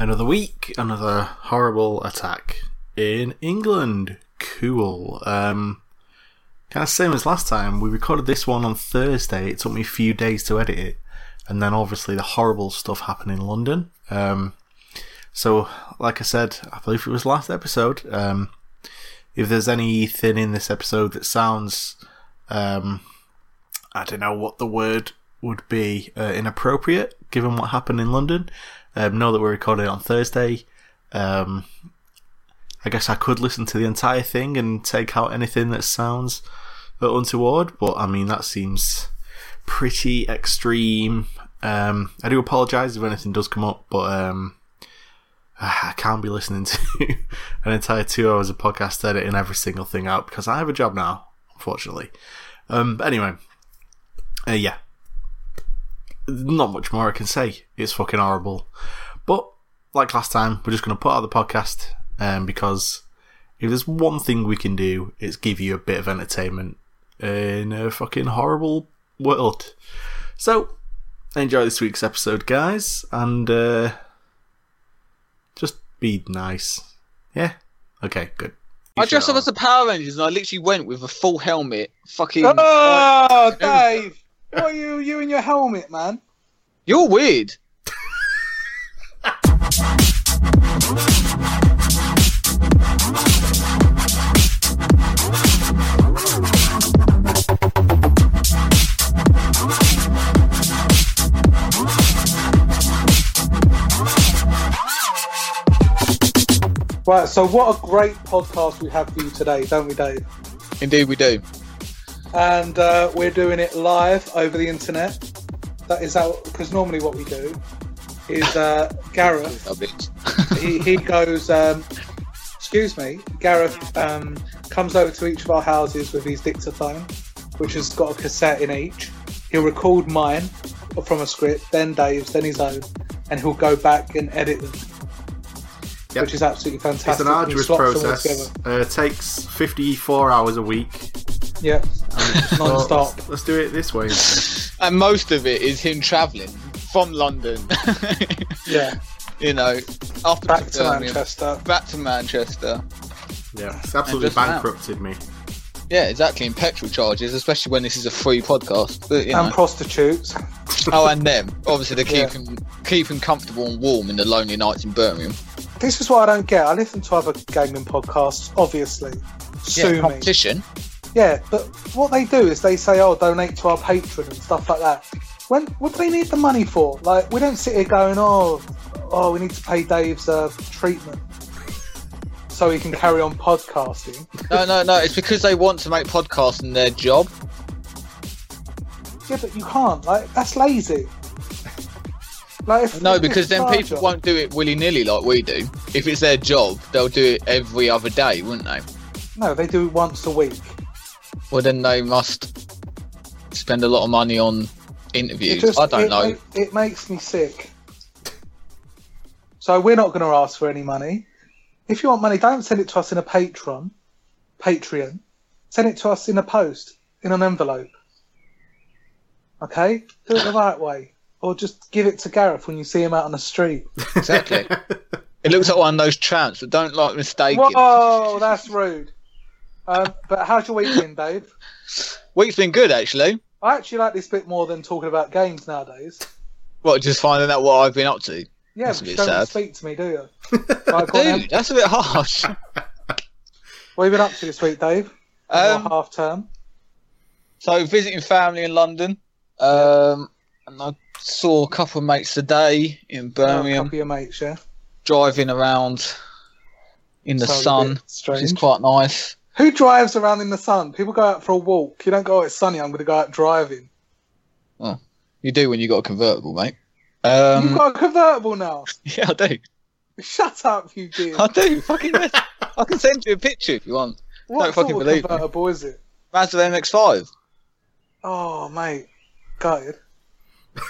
Another week, another horrible attack in England. Cool. Um, kind of same as last time. We recorded this one on Thursday. It took me a few days to edit it, and then obviously the horrible stuff happened in London. Um, so, like I said, I believe it was last episode. Um, if there's anything in this episode that sounds, um, I don't know what the word would be, uh, inappropriate given what happened in London, um, know that we're recording on Thursday. Um, I guess I could listen to the entire thing and take out anything that sounds untoward, but I mean, that seems pretty extreme. Um, I do apologise if anything does come up, but um, I can't be listening to an entire two hours of podcast editing every single thing out because I have a job now, unfortunately. Um, but anyway, uh, yeah, not much more I can say. It's fucking horrible. But like last time, we're just going to put out the podcast um, because if there's one thing we can do, it's give you a bit of entertainment in a fucking horrible world. So, enjoy this week's episode, guys, and uh, just be nice. Yeah? Okay, good. I dressed up as the Power Rangers and I literally went with a full helmet. Fucking. Oh, Dave! What are you, you and your helmet, man? You're weird. Right, so what a great podcast we have for you today, don't we, Dave? Indeed, we do. And uh, we're doing it live over the internet. That is out because normally what we do is uh, Gareth. he, he goes, um, excuse me, Gareth um, comes over to each of our houses with his dictaphone, which has got a cassette in each. He'll record mine from a script, then Dave's, then his own, and he'll go back and edit them. Yep. Which is absolutely fantastic. It's an arduous slots them all process. together. Uh, takes 54 hours a week. Yeah, um, So non-stop. let's, let's do it this way. And most of it is him travelling from London. Yeah, you know, after back to Manchester. Back to Manchester. Yeah, it's absolutely just that. bankrupted me. Yeah, exactly. And petrol charges, especially when this is a free podcast. But, you And know. prostitutes. oh, and them. Obviously, they're Yeah. keeping keeping comfortable and warm in the lonely nights in Birmingham. This is what I don't get. I listen to other gaming podcasts, obviously. Sue yeah, me. Yeah, but what they do is they say, "Oh, donate to our Patreon" and stuff like that. When what do they need the money for? Like, we don't sit here going, "Oh, oh, we need to pay Dave's uh, treatment so he can carry on podcasting." No, no, no. It's because they want to make podcasting their job. Yeah, but you can't. Like, that's lazy. Like, if, No, if because then people job- won't do it willy nilly like we do. If it's their job, they'll do it every other day, wouldn't they? No, they do it once a week. Well, then they must spend a lot of money on interviews. just- I don't it, know. It, it makes me sick. So we're not going to ask for any money. If you want money, don't send it to us in a Patreon. Patreon. Send it to us in a post, in an envelope. Okay? Do it the right way. Or just give it to Gareth when you see him out on the street. Exactly. it looks like one of those tramps, but don't like mistake Oh, that's rude. Um, but how's your week been, Dave? Week's been good actually. I actually like this bit more than talking about games nowadays. What, just finding out what I've been up to? Yeah, That's but you don't sad. speak to me, do you? On. Dude, that's a bit harsh. What have you been up to this week, Dave? Um, half term. So visiting family in London, um, and I saw a couple of mates today in Oh, a Birmingham couple of your mates, yeah. driving around in the Sounds sun, which is quite nice. Who drives around in the sun? People go out for a walk. You don't go, oh, it's sunny, I'm going to go out driving. Oh, you do when you got a convertible, mate. Um, You've got a convertible now. yeah, I do. Shut up, you did. I do. Fucking, I can send you a picture if you want. what don't sort fucking of believe me. convertible is it? Mazda MX-5. Oh, mate. Gutted.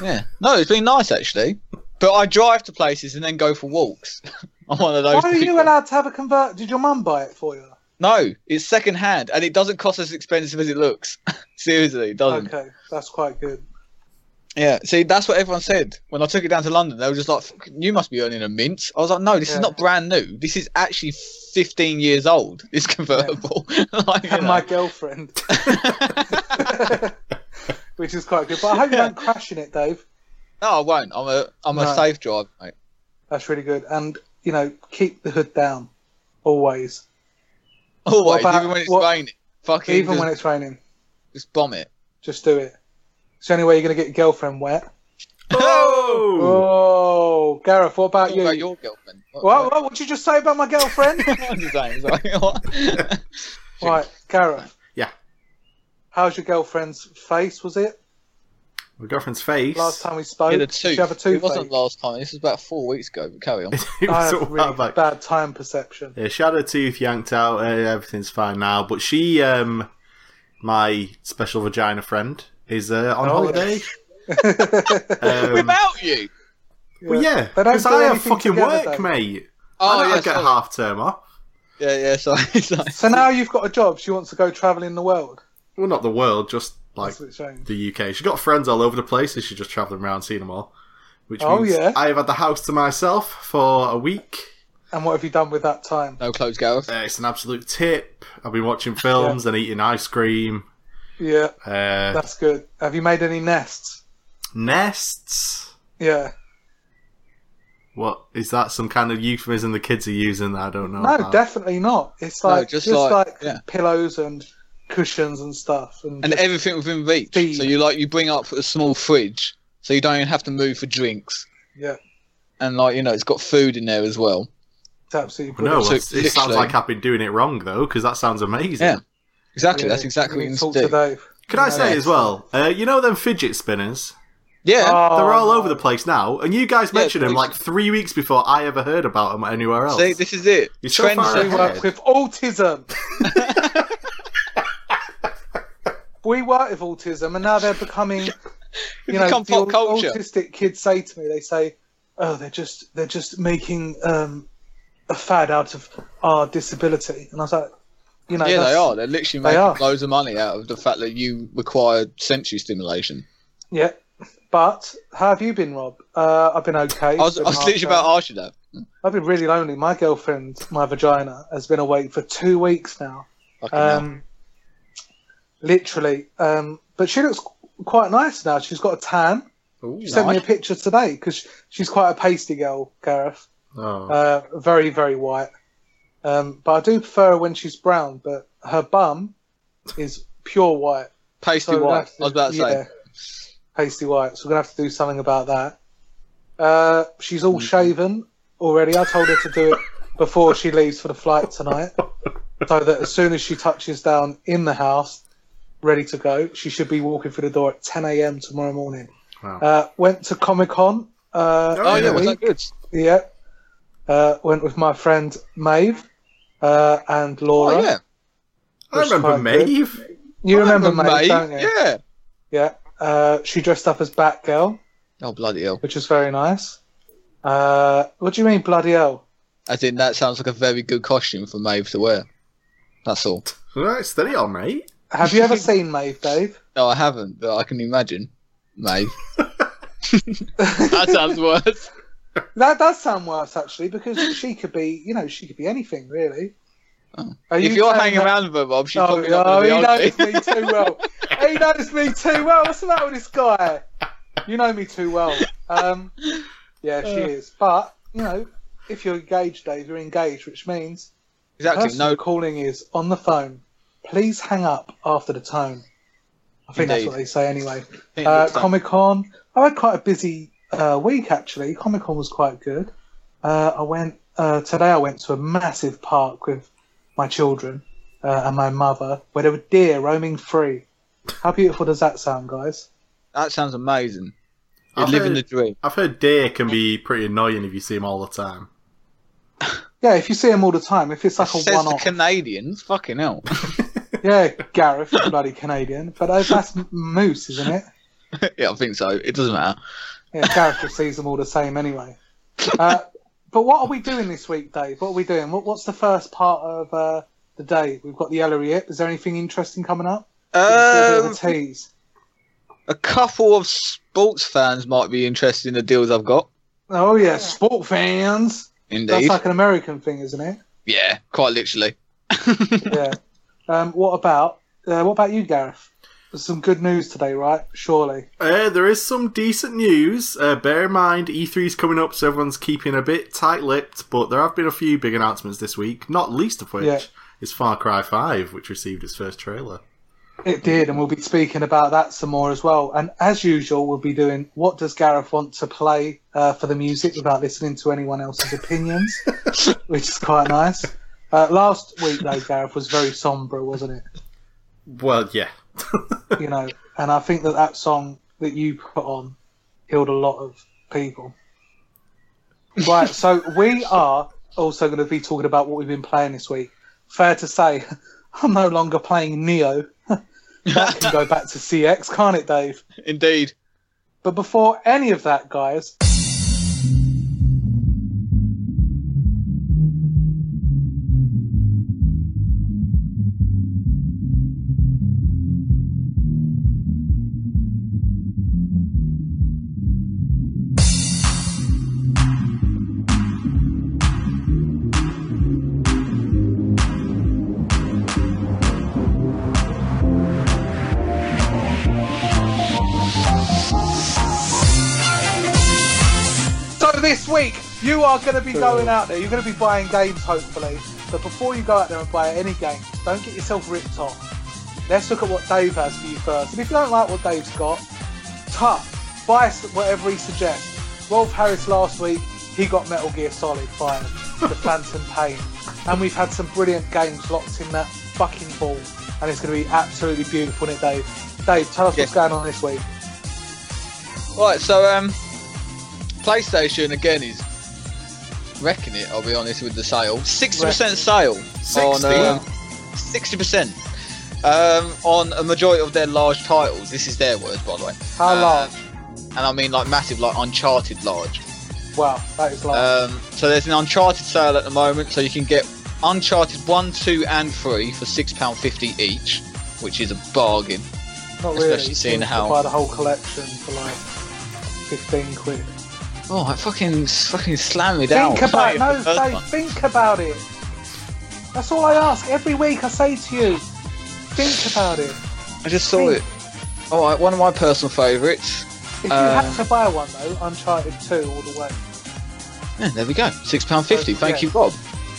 Yeah. No, it's been nice actually. But I drive to places and then go for walks. I'm one of those. Why are you allowed to have a convert? Did your mum buy it for you? No, it's second hand and it doesn't cost as expensive as it looks. Seriously, it doesn't. Okay, that's quite good. Yeah, see, that's what everyone said when I took it down to London. They were just like, "You must be earning a mint." I was like, "No, this Yeah. is not brand new. This is actually 15 years old. This convertible." like, and know. my girlfriend, which is quite good. But I hope you don't crash in it, Dave. no, I won't. I'm a I'm No. a safe driver, mate. That's really good. And you know, keep the hood down, always, Always, about- even when it's what- raining. Fucking even just, when it's raining. just bomb it. Just do it. It's the only way you're going to get your girlfriend wet. Oh! Oh, Gareth, what about What you? about your girlfriend? What, What, what, what did you just say about my girlfriend? I'm just saying, sorry. What? right, Gareth. Yeah. How's your girlfriend's face? Was it My girlfriend's face. last time we spoke? He had a tooth. she have a It wasn't last time. This was about four weeks ago. But carry on. it I was a have really back. bad time perception. Yeah, she had her tooth yanked out. Uh, everything's fine now. But she, um, my special vagina friend, is uh, on Oh, holiday. Um, Without you. well, yeah, They don't because do I have fucking together, work, though. mate. Oh I don't yeah, get sorry. half term off. yeah, yeah. Sorry, sorry. So now you've got a job. She wants to go travelling the world. Well, not the world, just like That's what it's saying. the UK. She's got friends all over the place, and she's just travelling around seeing them all. Which Oh, means yeah. I have had the house to myself for a week. And what have you done with that time? No clothes, girls. Uh, it's an absolute tip. I've been watching films and eating ice cream. Yeah, Uh, that's good. Have you made any nests? nests. Yeah. What is that? Some kind of euphemism the kids are using that I don't know. No, about? definitely not. It's No, like just just, like- like, yeah. pillows and cushions and stuff. And, and everything within reach. Feed. So you like you bring up a small fridge, so you don't even have to move for drinks. yeah, And like you know, it's got food in there as well. it's absolutely No, brilliant. So it's- it sounds like I've been doing it wrong though, because that sounds amazing. Yeah. Exactly. Yeah, That's exactly you what you need to to do. Could I Yeah. say as well? Uh, you know them fidget spinners? Yeah. Oh, They're all over the place now, and you guys Yeah, mentioned them like three weeks before I ever heard about them anywhere else. See, this is it. You're so Trends far ahead. with autism. we work with autism, and now they're becoming. You know, become pop culture. autistic kids say to me, they say, "Oh, they're just they're just making um, a fad out of our disability," and I was like, "You know, yeah, they are. They're literally They making are. loads of money out of the fact that you require sensory stimulation. Yeah, but how have you been, Rob? Uh, I've been okay. I was, I was literally about to ask you that. I've been really lonely. My girlfriend, my vagina, has been awake for two weeks now. Um, literally. Um, but she looks quite nice now. She's got a tan. Ooh. She sent me a picture today because she's quite a pasty girl, Gareth. Oh. Uh, very, very white. Um, but I do prefer her when she's brown. But her bum is pure white. Pasty So white. to- I was about to say. pasty white. So we're gonna have to do something about that. Uh, she's all shaven already. I told her to do it before she leaves for the flight tonight, so that as soon as she touches down in the house, ready to go, she should be walking through the door at 10 a.m. tomorrow morning. Wow. Uh, went to Comic Con. Uh, Oh yeah, yeah, was that good? Yeah. Uh, went with my friend Maeve uh, and Laura. Oh yeah. I remember quite good. Maeve. You I remember, Maeve, Maeve, don't you? Yeah. Yeah. Uh, she dressed up as Batgirl, Oh bloody hell! which was very nice. Uh, what do you mean, bloody hell? I think that sounds like a very good costume for Maeve to wear. That's all. Right, steady on, mate. Have you ever seen Maeve, Dave? No, I haven't, but I can imagine. Maeve. that sounds worse. That does sound worse, actually, because she could be, you know, she could be anything, really. Oh. Are if you you're hanging that- around with her, Bob, she's Oh, probably not oh, he going knows to be me too well. he knows me too well. What's the matter with this guy? You know me too well. Um, yeah, she Uh. is. But you know, if you're engaged, Dave, you're engaged, which means Exactly. No. calling is on the phone. Please hang up after the tone. I think that's what they say anyway. Uh, Comic Con. I had quite a busy uh, week actually. Comic Con was quite good. Uh, I went uh, today. I went to a massive park with my children uh, and my mother, where there were deer roaming free. How beautiful does that sound, guys? That sounds amazing. You're I've living heard- the dream. I've heard deer can be pretty annoying if you see them all the time. Yeah, if you see them all the time, if it's like a Says the one-off. Canadians. Fucking hell. yeah, Gareth, bloody Canadian, but uh, that's moose, isn't it? yeah, I think so. It doesn't matter. Yeah, Gareth just sees them all the same anyway. Uh, but what are we doing this week, Dave? What are we doing? What, what's the first part of uh, the day? We've got the Ellery Is there anything interesting coming up? Give a bit of Um, a tease. a couple of sports fans might be interested in the deals I've got. Oh yeah, sport fans. Indeed. That's like an American thing, isn't it? Yeah, quite literally. yeah. Um, what about uh, what about you, Gareth? There's some good news today, right? Surely. Uh, there is some decent news. Uh, bear in mind, E3 is coming up, so everyone's keeping a bit tight-lipped. But there have been a few big announcements this week. Not least of which Yeah. is Far Cry Five, which received its first trailer. It did, and we'll be speaking about that some more as well. And as usual, we'll be doing what does Gareth want to play uh, for the music without listening to anyone else's opinions, which is quite nice. Uh, last week, though, Gareth was very somber, wasn't it? Well, yeah. You know, and I think that that song that you put on healed a lot of people. Right, so we are also going to be talking about what we've been playing this week. Fair to say, I'm no longer playing Nier. that can go back to CX, can't it, Dave? Indeed. But before any of that, guys, are going to be going out there. You're going to be buying games, hopefully. But before you go out there and buy any games, don't get yourself ripped off. Let's look at what Dave has for you first. And if you don't like what Dave's got, tough. Buy whatever he suggests. Rolf Harris last week, he got Metal Gear Solid 5, The Phantom Pain. And we've had some brilliant games locked in that fucking ball. And it's going to be absolutely beautiful, isn't it, Dave? Dave, tell us Yeah. what's going on this week. Right, so um, PlayStation again is wrecking it. I'll be honest with the sale. Sixty percent sale 60? on um, sixty percent um, on a majority of their large titles. This is their words, by the way. How Uh, large? And I mean like massive, like Uncharted large. Wow, that is large. Um, so there's an Uncharted sale at the moment, so you can get Uncharted one, two, and three for six pound fifty each, which is a bargain. Not really. especially You seeing can how- buy the whole collection for like fifteen quid. Oh, I fucking fucking slam me down. think about no, Dave. one. Think about it. That's all I ask every week. I say to you, think about it. I just saw it. All right, one of my personal favourites. If you Uh, had to buy one though, Uncharted Two all the way. Yeah, there we go. Six pound fifty. Uh, Thank yeah. you, Rob.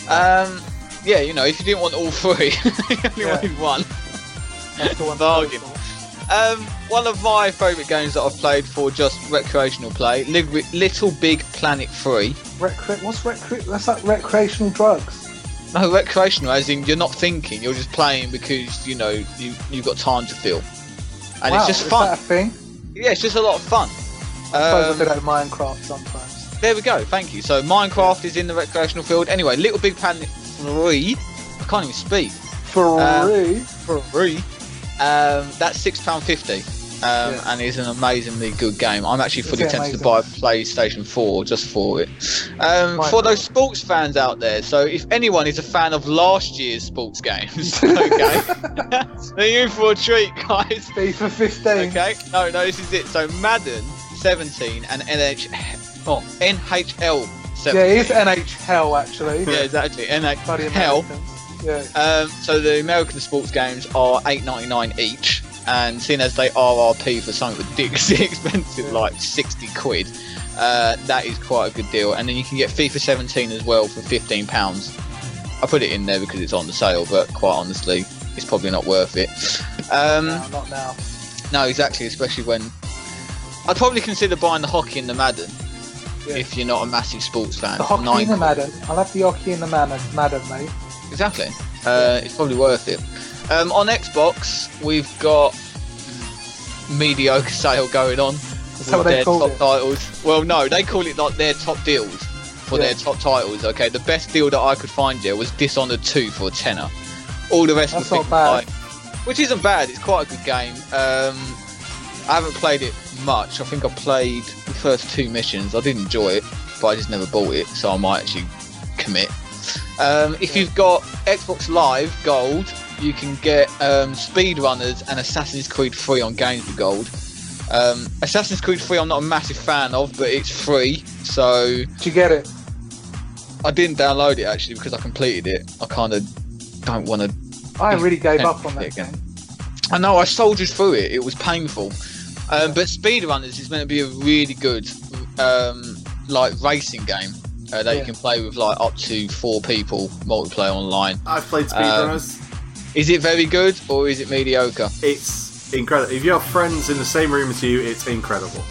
Um, yeah, you know, if you didn't want all three, you only Yeah. wanted one. That's the one. Bargain. Um, one of my favourite games that I've played for just recreational play, Little Big Planet Three. Recre- what's recre- That's like recreational drugs. No, recreational, as in you're not thinking, you're just playing because you know you you've got time to fill, and wow, it's just is fun. that a thing? Yeah, it's just a lot of fun. I suppose I Um, that in Minecraft sometimes. There we go. Thank you. So Minecraft is in the recreational field. Anyway, Little Big Planet Three. I can't even speak. For free. For free. Um, that's six pound fifty. Um, Yeah. and is an amazingly good game. I'm actually fully tempted to buy a PlayStation 4 just for it. Um, for those sports fans out there, so if anyone is a fan of last year's sports games, okay, they're in for a treat, guys. FIFA 15. Okay, no, no, this is it. So Madden 17 and NH, oh, NHL 17. Yeah, it is NHL actually. Yeah, exactly. NHL. Americans. Yeah. Um, so the American sports games are eight ninety nine each, and seeing as they RRP for something ridiculously expensive, Yeah. like sixty quid, uh, that is quite a good deal. And then you can get FIFA seventeen as well for fifteen pounds. I put it in there because it's on the sale, but quite honestly, it's probably not worth it. Um, no, not now. no, exactly, especially when I'd probably consider buying the hockey and the Madden Yeah. if you're not a massive sports fan. The hockey Nine and the. Madden. I'll have the hockey and the Madden, Madden mate. Exactly. Uh, it's probably worth it. Um, on Xbox, we've got mediocre sale going on they their top it. titles. Well, no, they call it like their top deals for Yeah. their top titles. Okay, the best deal that I could find there was Dishonored 2 for a tenner. All the rest That's were not bad. like, which isn't bad. It's quite a good game. Um, I haven't played it much. I think I played the first two missions. I did enjoy it, but I just never bought it, so I might actually commit. Um, if you've got Xbox Live Gold, you can get um, Speedrunners and Assassin's Creed 3 on Games with Gold. Um, Assassin's Creed 3, I'm not a massive fan of, but it's free, so Did you get it? I didn't download it actually because I completed it. I kind of don't want to. I really gave up on that again. game. I know I soldiered through it. It was painful, um, but Speedrunners is meant to be a really good, um, like racing game uh, that Yeah. you can play with like up to four people multiplayer online. I've played Um, speedrunners. Is it very good or is it mediocre? it's incredible. If you have friends in the same room as you, it's incredible.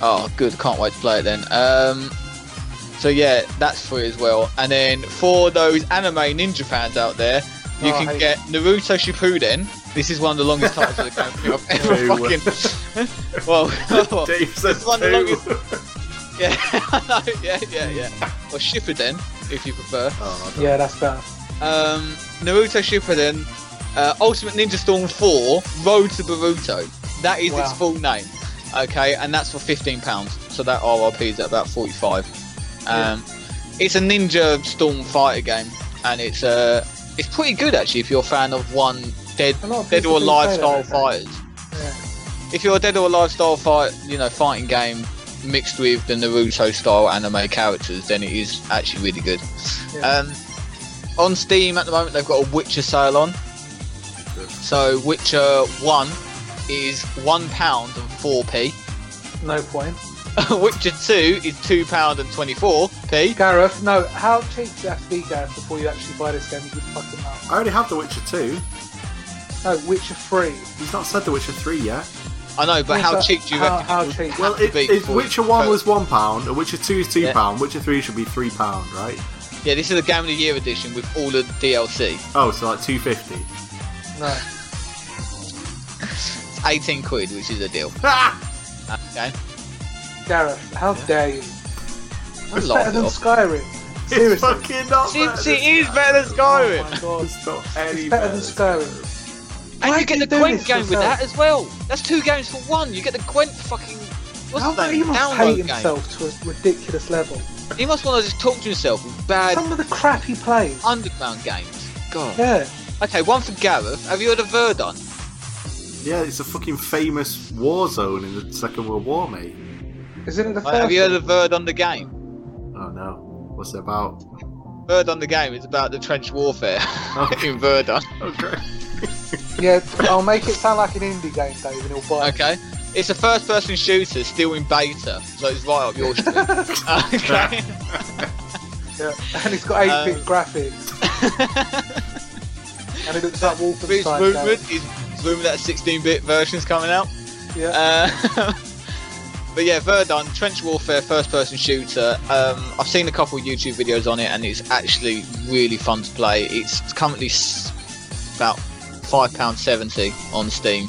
Oh, good. Can't wait to play it then. Um, so yeah, that's free as well. And then for those anime ninja fans out there, you Oh, can get Naruto Shippuden. This is one of the longest titles of the game I've ever fucking. well, Dave It's one of the poo. yeah, yeah, yeah, yeah. Or Shippuden, if you prefer. Oh, I Yeah, that's better. Um, Naruto Shippuden, uh, Ultimate Ninja Storm 4, Road to Boruto. That is Wow. its full name. Okay, and that's for fifteen pounds. So that RRP is at about forty-five. Um, It's a Ninja Storm fighter game, and it's uh, it's pretty good actually if you're a fan of one Dead of Dead or do Alive say style fighters. Yeah. If you're a Dead or Alive style fight, you know, fighting game mixed with the Naruto style anime characters, then it is actually really good. Yeah. Um, on Steam at the moment, they've got a Witcher sale on. Good. So Witcher One is one pound and four p. No point. Witcher Two is two pound and twenty four p. Gareth, no, how cheap do you have to be, Gareth, before you actually buy this game? You fucking know. I already have The Witcher 2. No, Witcher 3. He's not said The Witcher 3 yet. I know, but how Yeah, cheap do you how, reckon? How it would cheap? Well, to it, be it, Witcher 1 purchase- was £1, and Witcher 2 is £2, Yeah. pound. Witcher 3 should be £3, right? Yeah, this is the Game of the Year edition with all the DLC. Oh, so like 250 No. It's eighteen quid, which is a deal. Ah! Okay, Gareth, how dare you? I It's better than it. Skyrim. It's Seriously. fucking not It, better it than is better than Skyrim. Oh my god. It's not any It's better than Skyrim. And Why you get you the do Gwent this game with that as well. That's two games for one. You get the Gwent fucking. What's How the he must hate game. himself to a ridiculous level. He must want to just talk to himself with bad Some of the crap he plays. underground games. God. Yeah. Okay, one for Gareth. Have you heard of Verdun? Yeah, it's a fucking famous war zone in the Second World War, mate. Isn't it the Right, first have you heard of Verdun the game? Oh no. What's it about? Verdun the game is about the trench warfare Okay. in Verdun. Okay. Yeah, I'll make it sound like an indie game, Dave, and he'll buy it. Okay. It's a first person shooter, still in beta, so it's right up your street. okay. Yeah. And it's got 8 bit Um, graphics. And it looks like Wolfenstein. movement game. is rumored that 16 bit version's coming out. Yeah. Uh, but yeah, Verdun, trench warfare, first person shooter. Um, I've seen a couple of YouTube videos on it, and it's actually really fun to play. It's currently s- about five pound seventy on Steam.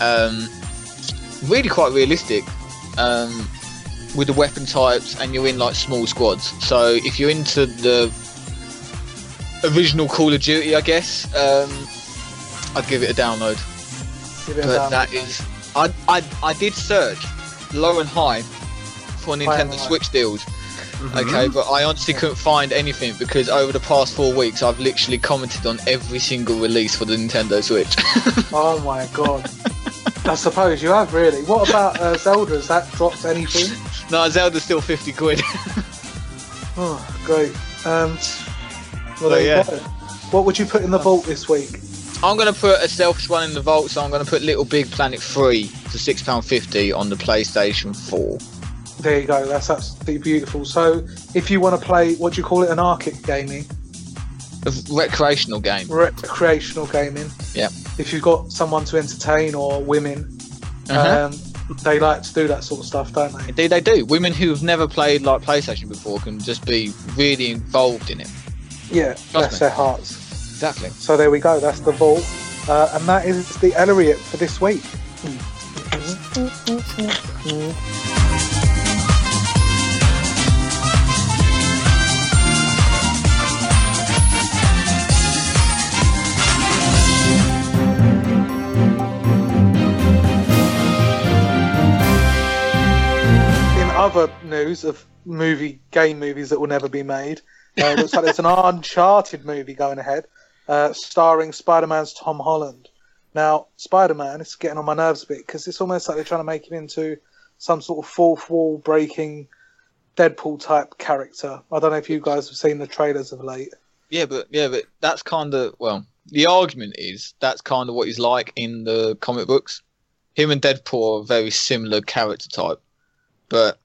Um, really quite realistic um, with the weapon types, and you're in like small squads. So if you're into the original Call of Duty, I guess um, I'd give it a download it a but download, that is I, I I did search low and high for Nintendo. Switch deals. Mm-hmm. Okay, but I honestly couldn't find anything because over the past four weeks I've literally commented on every single release for the Nintendo Switch. Oh my god. I suppose you have really. What about uh, Zelda? Has that dropped anything? no, Zelda's still fifty quid. Oh, great. Um, well, So, there you yeah. go. What would you put in the vault this week? I'm gonna put a selfish one in the vault, so I'm gonna put Little Big Planet 3 for six pound fifty on the PlayStation 4. There you go. That's absolutely beautiful. So, if you want to play, what do you call it, an arcade gaming, A recreational game. recreational gaming. Yeah. If you've got someone to entertain or women, Uh-huh. um, they like to do that sort of stuff, don't they? Indeed, they do. Women who've never played like PlayStation before can just be really involved in it. Yeah, bless me. their hearts. Exactly. So there we go. That's the vault, uh, and that is the Elriot for this week. In other news of movie game movies that will never be made, uh, looks like there's an Uncharted movie going ahead, uh, starring Spider-Man's Tom Holland. Now, Spider Man is getting on my nerves a bit because it's almost like they're trying to make him into some sort of fourth wall breaking Deadpool type character. I don't know if you guys have seen the trailers of late. Yeah, but yeah, but that's kind of well. The argument is that's kind of what he's like in the comic books. Him and Deadpool are very similar character type, but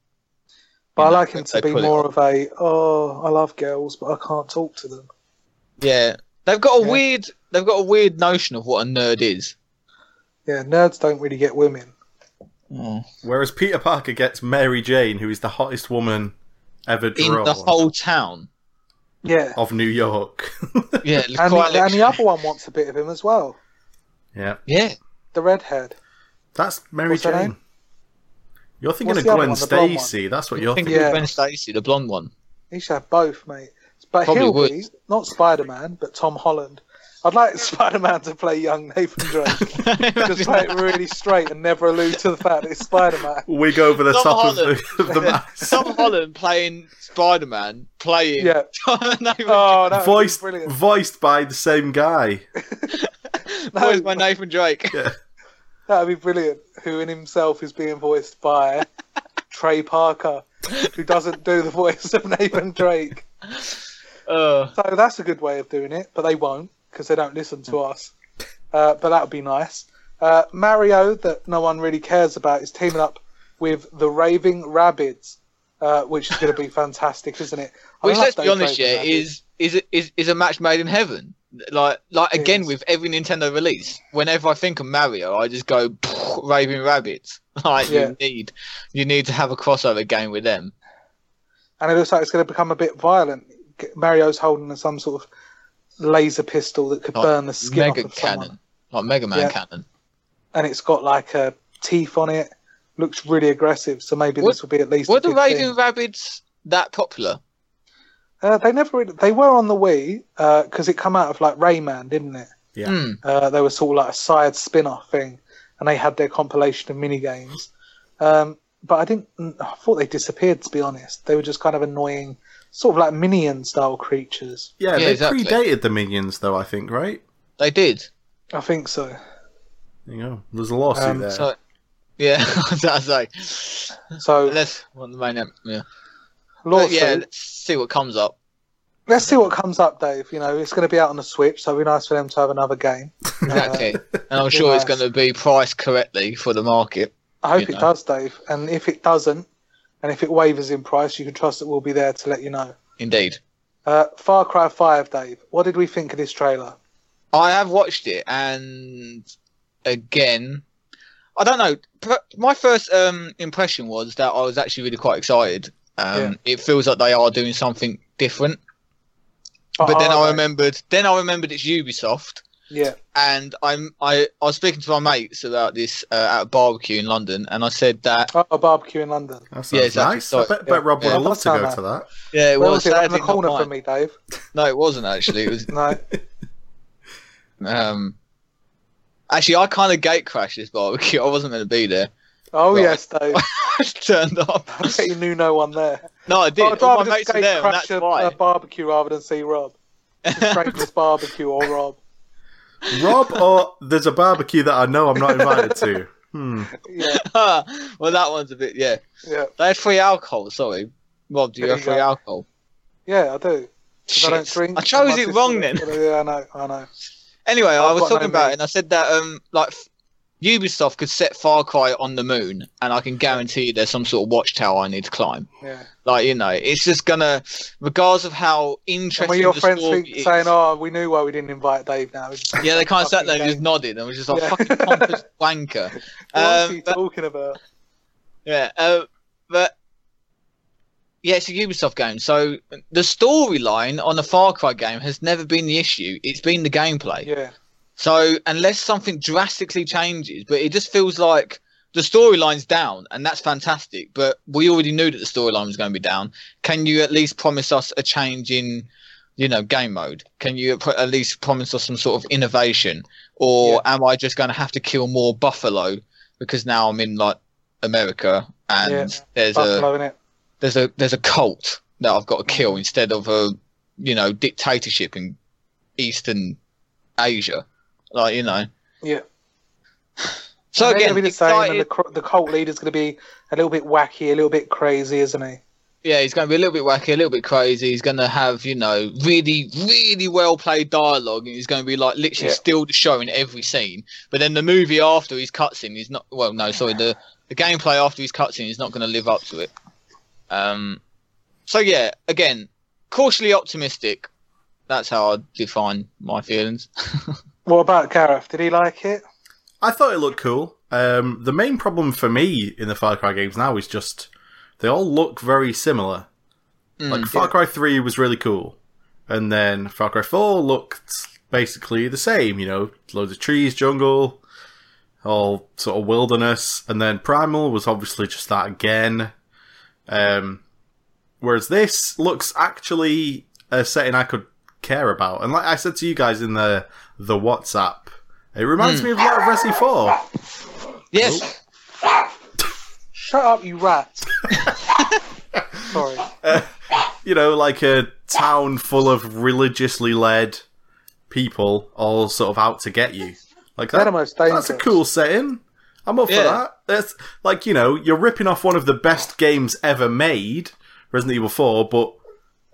But I like him to be more of a, oh, I love girls, but I can't talk to them. Yeah, they've got a Yeah. weird they've got a weird notion of what a nerd is. Yeah, nerds don't really get women. Hmm. Whereas Peter Parker gets Mary Jane, who is the hottest woman ever In the whole town. Yeah. of New York. Yeah, And, quite the, and the other one wants a bit of him as well. yeah, Yeah, The redhead. that's Mary What's her Jane. Name? You're thinking What's of the other Gwen one, the blonde one? Stacy. That's what you're think thinking. it Yeah. was Gwen Stacy, the blonde one. He should have both, mate. But Probably he'll would. be not Spider Man, but Tom Holland. I'd like Spider Man to play young Nathan Drake. Just play it really straight and never allude to the fact that it's Spider Man. Wig over the Tom top of Holland. the, of the mask. Tom Holland playing Spider Man, playing Yeah. Nathan Oh, that voiced, brilliant. voiced by the same guy. voiced by Nathan Drake. Yeah. That would be brilliant. Who in himself is being voiced by Trey Parker, who doesn't do the voice of Nathan Drake. Uh, So that's a good way of doing it, but they won't because they don't listen to us. Uh, but that would be nice. Uh, Mario, that no one really cares about, is teaming up with the Raving Rabbids, uh, which is going to be fantastic, isn't it? I which, let's be honest, yeah, Rabbids. is is is is a match made in heaven. Like like again with every Nintendo release, whenever I think of Mario, I just go raving Rabbids. Like Yeah. you need you need to have a crossover game with them. and it looks like it's going to become a bit violent. Mario's holding some sort of laser pistol that could Like burn the skin Mega off of someone. cannon, like Mega Man Yeah. cannon. and it's got like a teeth on it. Looks really aggressive, so maybe What- this will be at least. Were the raving Rabbids that popular? Uh, they never. Really, they were on the Wii because it come out of like Rayman, didn't it? Yeah. Hmm. Uh, they were sort of like a side spin-off thing, and they had their compilation of mini games. Um, but I didn't. I thought they disappeared. To be honest, they were just kind of annoying, sort of like minion style creatures. Yeah, Yeah, they exactly. predated the Minions, though, I think, right? They did. I think so. There you go. There's a lawsuit Um, there. So yeah, I say. So Let's want the main em- But lawsuit. yeah, let's see what comes up. Let's see what comes up, Dave. You know, it's going to be out on the Switch, so it'd be nice for them to have another game. Exactly. Uh, and I'm sure it's going to be priced correctly for the market. I hope it know. does, Dave. And if it doesn't, and if it wavers in price, you can trust that we'll be there to let you know. Indeed. Uh, Far Cry 5, Dave. What did we think of this trailer? I have watched it, and again, I don't know. My first um, impression was that I was actually really quite excited. Um, Yeah. It feels like they are doing something different. But then I they? remembered. Then I remembered it's Ubisoft, Yeah, and I'm I, I was speaking to my mates about this uh, at a barbecue in London, and I said that oh, a barbecue in London. that sounds yeah, exactly. nice. Sorry. I bet, Yeah. bet Rob would Yeah. have loved to go sounds to that. yeah, it Where was was it? In the corner for me, Dave. No, it wasn't actually. It was No. um. Actually, I kind of gate crashed this barbecue. I wasn't going to be there. Oh, Right. yes, Dave. I turned up. I bet you knew no one there. No, I did. I'd All my mates were there, and crash that's a, why. a barbecue rather than see Rob. Franklin's barbecue or Rob. Rob, or there's a barbecue that I know I'm not invited to. Hmm. Yeah, well, that one's a bit. Yeah, yeah, they had free alcohol. Sorry, Rob, do you There have you free go. alcohol? yeah, I do. 'Cause I don't drink. I chose it wrong then. Yeah, I know, I know. Anyway, I I've was got no talking about meat. it, and I said that um, like Ubisoft could set Far Cry on the moon, and I can guarantee you there's some sort of watchtower I need to climb. Yeah. Like you know, it's just gonna, regardless of how And interesting when your the friends think, is- saying, "Oh, we knew why we didn't invite Dave now," yeah, they kind of sat there and just nodded, and was just like Yeah. fucking pompous wanker. What else are Um, you but- talking about? Yeah, uh, but yeah, it's a Ubisoft game. So the storyline on a Far Cry game has never been the issue. It's been the gameplay. Yeah, So unless something drastically changes, but it just feels like the storyline's down, and that's fantastic. But we already knew that the storyline was going to be down. Can you at least promise us a change in, you know, game mode? Can you at least promise us some sort of innovation, or am I just going to have to kill more buffalo because now I'm in like America and Yeah. there's a Buffalo it. there's a there's a cult that I've got to kill instead of a you know dictatorship in Eastern Asia, like you know. Yeah. So again, be the same, and the, the cult leader's going to be a little bit wacky, a little bit crazy, isn't he? yeah, he's going to be a little bit wacky, a little bit crazy. He's going to have, you know, really, really well played dialogue, and he's going to be like literally Yeah. still the show in every scene. But then the movie after his cutscene, he's not. Well, no, sorry, the the gameplay after his cutscene is not going to live up to it. Um, so yeah, again, cautiously optimistic. That's how I define my feelings. What about Gareth? Did he like it? I thought it looked cool. Um, the main problem for me in the Far Cry games now is just they all look very similar. like Far Cry 3 was really cool. And then Far Cry 4 looked basically the same, you know, loads of trees, jungle, all sort of wilderness. And then Primal was obviously just that again. Um, whereas this looks actually a setting I could care about. And like I said to you guys in the the WhatsApp, it reminds hmm. me of a lot of Resi 4. yes, Shut up, you rat. Sorry. Uh, you know, like a town full of religiously led people all sort of out to get you. Like that, most that's a cool setting. I'm up for that. That's like, you know, you're ripping off one of the best games ever made, Resident Evil 4, but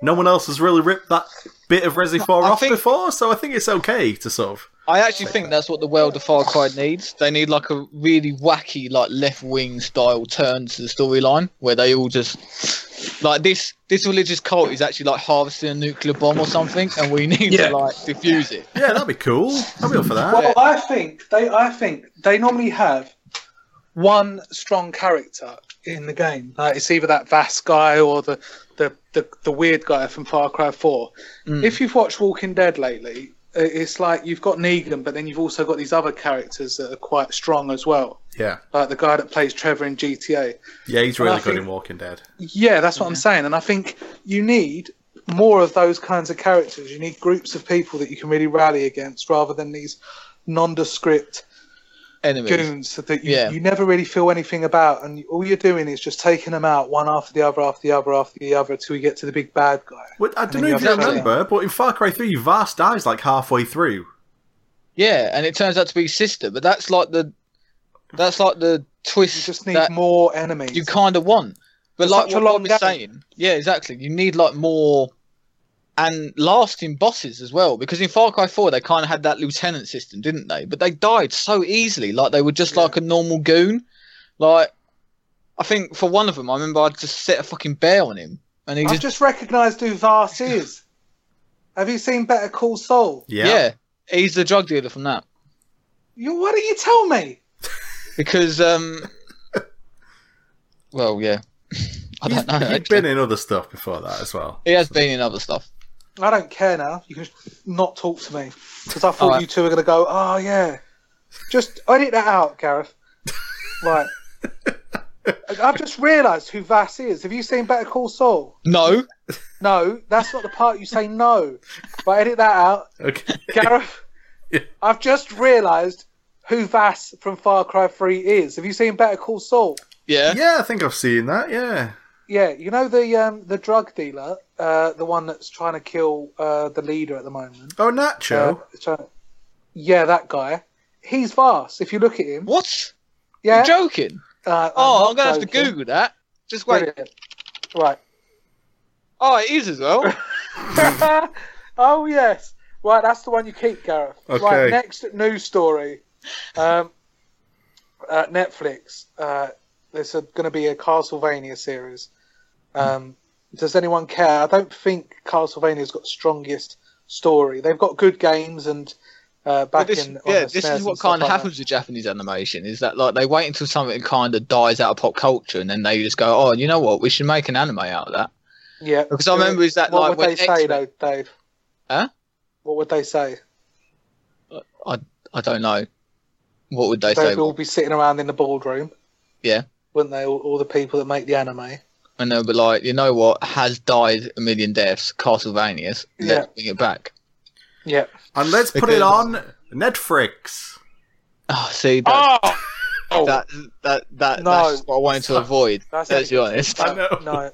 no one else has really ripped that bit of Resi 4 I off think- before, so I think it's okay to sort of. I actually think that's what the world of Far Cry needs. They need like a really wacky, like left wing style turn to the storyline where they all just like this. This religious cult is actually like harvesting a nuclear bomb or something, and we need Yeah. to like defuse it. Yeah, that'd be cool. I'd be up for that. Well, I think they. I think they normally have one strong character in the game. Like it's either that Vaas guy or the the, the, the weird guy from Far Cry Four. Mm. If you've watched Walking Dead lately, it's like you've got Negan, but then you've also got these other characters that are quite strong as well. yeah. Like the guy that plays Trevor in GTA. Yeah, he's really good think- in Walking Dead. Yeah, that's what I'm saying. And I think you need more of those kinds of characters. You need groups of people that you can really rally against rather than these nondescript Enemies. goons that you, Yeah. you never really feel anything about. And all you're doing is just taking them out one after the other, after the other, after the other until we get to the big bad guy. Well, I don't know if you remember, but in Far Cry 3, Vaas dies like halfway through. Yeah, and it turns out to be his sister, but that's like the that's like the twist You just need that more enemies. you kind of want. But It's like such a what long Bob is game. saying, yeah, exactly. You need like more and lasting bosses as well. Because in Far Cry 4, they kind of had that lieutenant system, didn't they? But they died so easily. Like they were just Yeah. like a normal goon. Like I think for one of them, I remember I just set a fucking bear on him, and he I've just, just recognised who Vaas is. Have you seen Better Call Saul? Yeah. yeah. he's the drug dealer from that. You, why didn't you tell me? Because um, well, yeah, I don't know. He's actually. been in other stuff before that as well. He has been in other stuff. I don't care now. You can not talk to me because I thought Alright. you two were going to go. Oh yeah, just edit that out, Gareth. right. I've just realised who Vaas is. Have you seen Better Call Saul? No, No, that's not the part you say no. But edit that out, Okay. Gareth. Yeah. I've just realised who Vaas from Far Cry Three is. Have you seen Better Call Saul? yeah, yeah, I think I've seen that, yeah. Yeah, you know the um, the drug dealer, uh, the one that's trying to kill uh, the leader at the moment. Oh, Nacho. Uh, trying- yeah, that guy. He's Vaas. If you look at him, What? yeah. You're joking? Uh, Oh, not I'm gonna have to. Google that. Just wait. Brilliant. Right. Oh, it is as well. oh yes. Right, that's the one you keep, Gareth. Okay. Right, next news story. Um, uh, Netflix. Uh, there's going to be a Castlevania series. Um, does anyone care? I don't think Castlevania's got the strongest story. They've got good games and uh, back this, in. yeah, this is what kind of like that. happens with Japanese animation. Is that like they wait until something kind of dies out of pop culture, and then they just go, "Oh, you know what? We should make an anime out of that." Yeah. Because I remember is that what like would they say X-Men- though, Dave? Huh? What would they say? I I don't know. What would they say? They'd all be sitting around in the boardroom. Yeah. Wouldn't they? All, all the people that make the anime. And they'll be like, you know what? Has died a million deaths. Castlevania's. Let's Yeah. bring it back. Yeah. And let's put Because- it on Netflix. Oh, see, that, Oh, that that that No. that's what I wanted to avoid. That's Let's be it. honest. I know. no.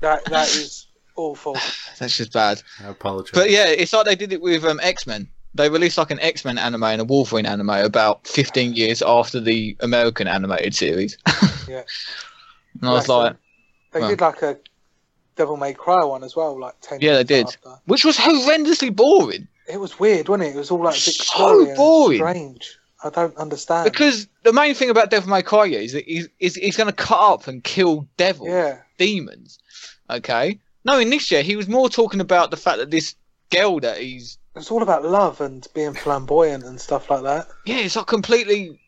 That that is awful. That's just bad. I apologize. But yeah, it's like they did it with um, X Men. they released like an X Men anime and a Wolverine anime about 15 years after the American animated series. Yeah. and I was Yeah, like, They did like a Devil May Cry one as well, like ten. Yeah, they did. After. which was horrendously boring It was weird, wasn't it? It was all like So boring. strange. I don't understand. because the main thing about Devil May Cry is that he's, is he's going to cut up and kill devils, yeah, demons. Okay. No, in this year he was more talking about the fact that this girl that he's it's all about love and being flamboyant and stuff like that. yeah, it's like completely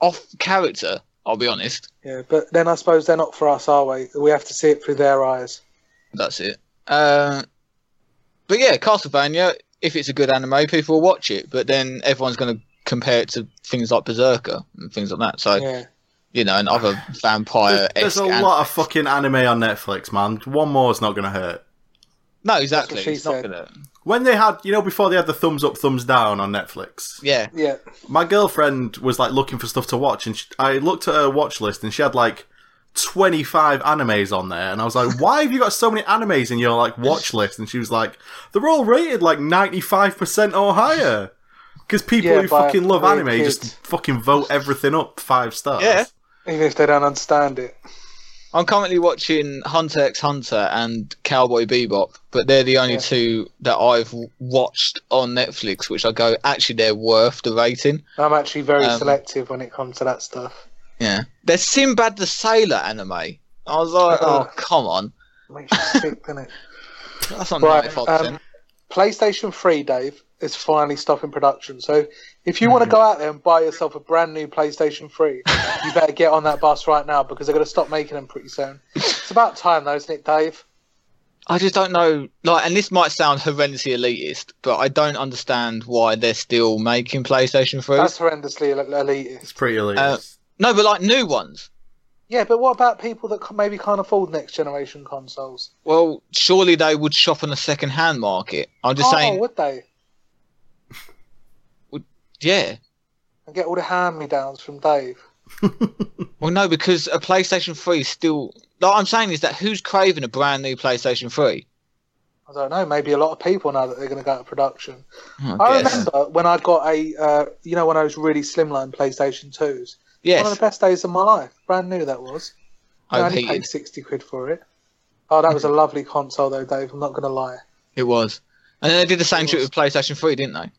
off character. I'll be honest. Yeah, but then I suppose they're not for us, are we? We have to see it through their eyes. That's it. Uh, but yeah, Castlevania. If it's a good anime, people will watch it. But then everyone's going to compare it to things like Berserker and things like that. So Yeah, you know, and other vampire. There's a lot of fucking anime on Netflix, man. One more is not going to hurt. No, exactly. That's what she It's not gonna. When they had, you know, before they had the thumbs up, thumbs down on Netflix, Yeah. yeah. my girlfriend was like looking for stuff to watch, and she, I looked at her watch list, and she had like 25 animes on there, and I was like, "Why have you got so many animes in your like watch list?" And she was like, "They're all rated like 95% or higher." Because people Yeah, who by fucking love weird anime kids. just fucking vote everything up five stars. Yeah. Even if they don't understand it. I'm currently watching Hunter x Hunter and Cowboy Bebop, but they're the only Yeah. two that I've watched on Netflix, which I go, actually, they're worth the rating. I'm actually very Um, selective when it comes to that stuff. Yeah. There's Sinbad the Sailor anime. I was like, oh, come on. makes you sick, doesn't it? That's not Right, 95%. um, PlayStation 3, Dave, is finally stopping production. So if you want to go out there and buy yourself a brand new PlayStation 3, you better get on that bus right now because they're going to stop making them pretty soon. It's about time, though, isn't it, Dave? I just don't know. Like, and this might sound horrendously elitist, but I don't understand why they're still making PlayStation 3s. That's horrendously elitist. It's pretty elitist. Uh, No, but like new ones. Yeah, but what about people that maybe can't afford next generation consoles? Well, surely they would shop on the second-hand market. I'm just oh, saying, would they? Yeah. And get all the hand-me-downs from Dave. Well, no, because a PlayStation 3 is still. Like I'm saying is that who's craving a brand new PlayStation 3? I don't know. Maybe a lot of people now that they're going to go out of production. I, I remember when I got a, uh, you know, when I was really slimline PlayStation 2s. Yes, One of the best days of my life. Brand new that was. I only paid overheated. 60 quid for it. Oh, that was a lovely console though, Dave. I'm not going to lie. It was. And then they did the same It shit with PlayStation 3, didn't they?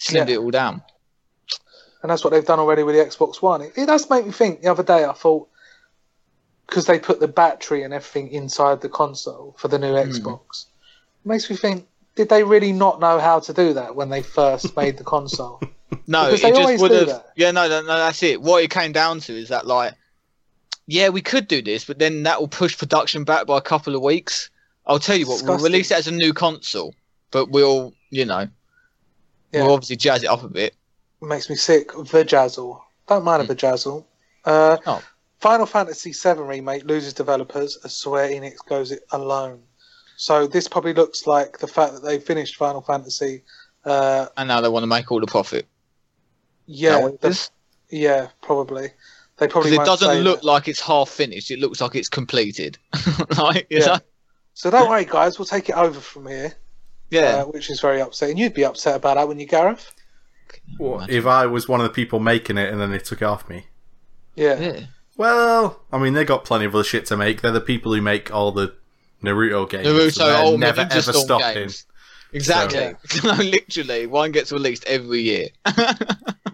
Slimmed Yeah. it all down. And that's what they've done already with the Xbox One. It, it does make me think. The other day I thought, because they put the battery and everything inside the console for the new Hmm. Xbox, it makes me think, did they really not know how to do that when they first made the console? No, Because it they just always would do have. that. Yeah, no, no, no, that's it. What it came down to is that, like, yeah, we could do this, but then that will push production back by a couple of weeks. I'll tell you what, we'll release it as a new console, but we'll, you know, Yeah. we'll obviously jazz it up a bit. It makes me sick. The Vajazzle. Don't mind a Vajazzle. Uh, Oh. Final Fantasy VII Remake loses developers as Square Enix goes it alone. So this probably looks like the fact that they finished Final Fantasy. Uh, And now they want to make all the profit. yeah, the- yeah, probably. They probably because it doesn't look that. like it's half finished. It looks like it's completed. like, Yeah. know? So don't worry, guys. We'll take it over from here. yeah. uh, which is very upsetting. You'd be upset about that, wouldn't you, Gareth? What, if I was one of the people making it and then they took it off me? Yeah. yeah. Well, I mean, they got plenty of other shit to make. They're the people who make all the Naruto games. Naruto, so they're oh, never Ninja ever Storm stopping. games. Exactly. no, literally, one gets released every year.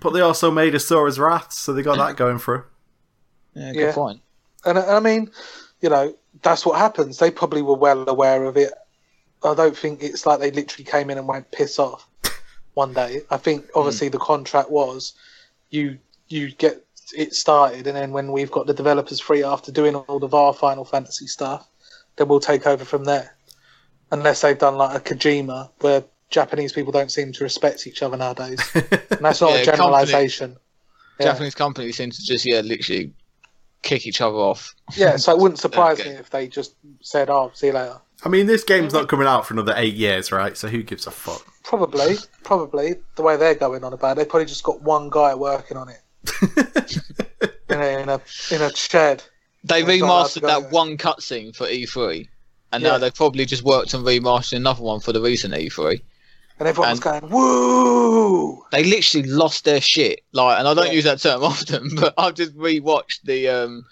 But they also made Asura's Wrath, so they got that going for. yeah, Yeah. good point. And I I mean, you know, that's what happens. They probably were well aware of it. I don't think it's like they literally came in and went piss off one day. I think hmm. obviously the contract was you you get it started, and then when we've got the developers free after doing all of our Final Fantasy stuff, then we'll take over from there. Unless they've done like a Kojima, where Japanese people don't seem to respect each other nowadays, and that's not Yeah, a generalisation. Yeah. Japanese companies seem to just, yeah, literally kick each other off. Yeah, so it wouldn't surprise Okay. me if they just said, "Oh, see you later." I mean, this game's not coming out for another eight years, right? So who gives a fuck? Probably, probably the way they're going on about it, they probably just got one guy working on it in a in a, in a shed. They It's not allowed to remastered that there. one cutscene for E3, and Yeah. now they've probably just worked on remastering another one for the recent E3. and everyone was going woo. They literally lost their shit. Like, and I don't Yeah. use that term often, but I've just rewatched the um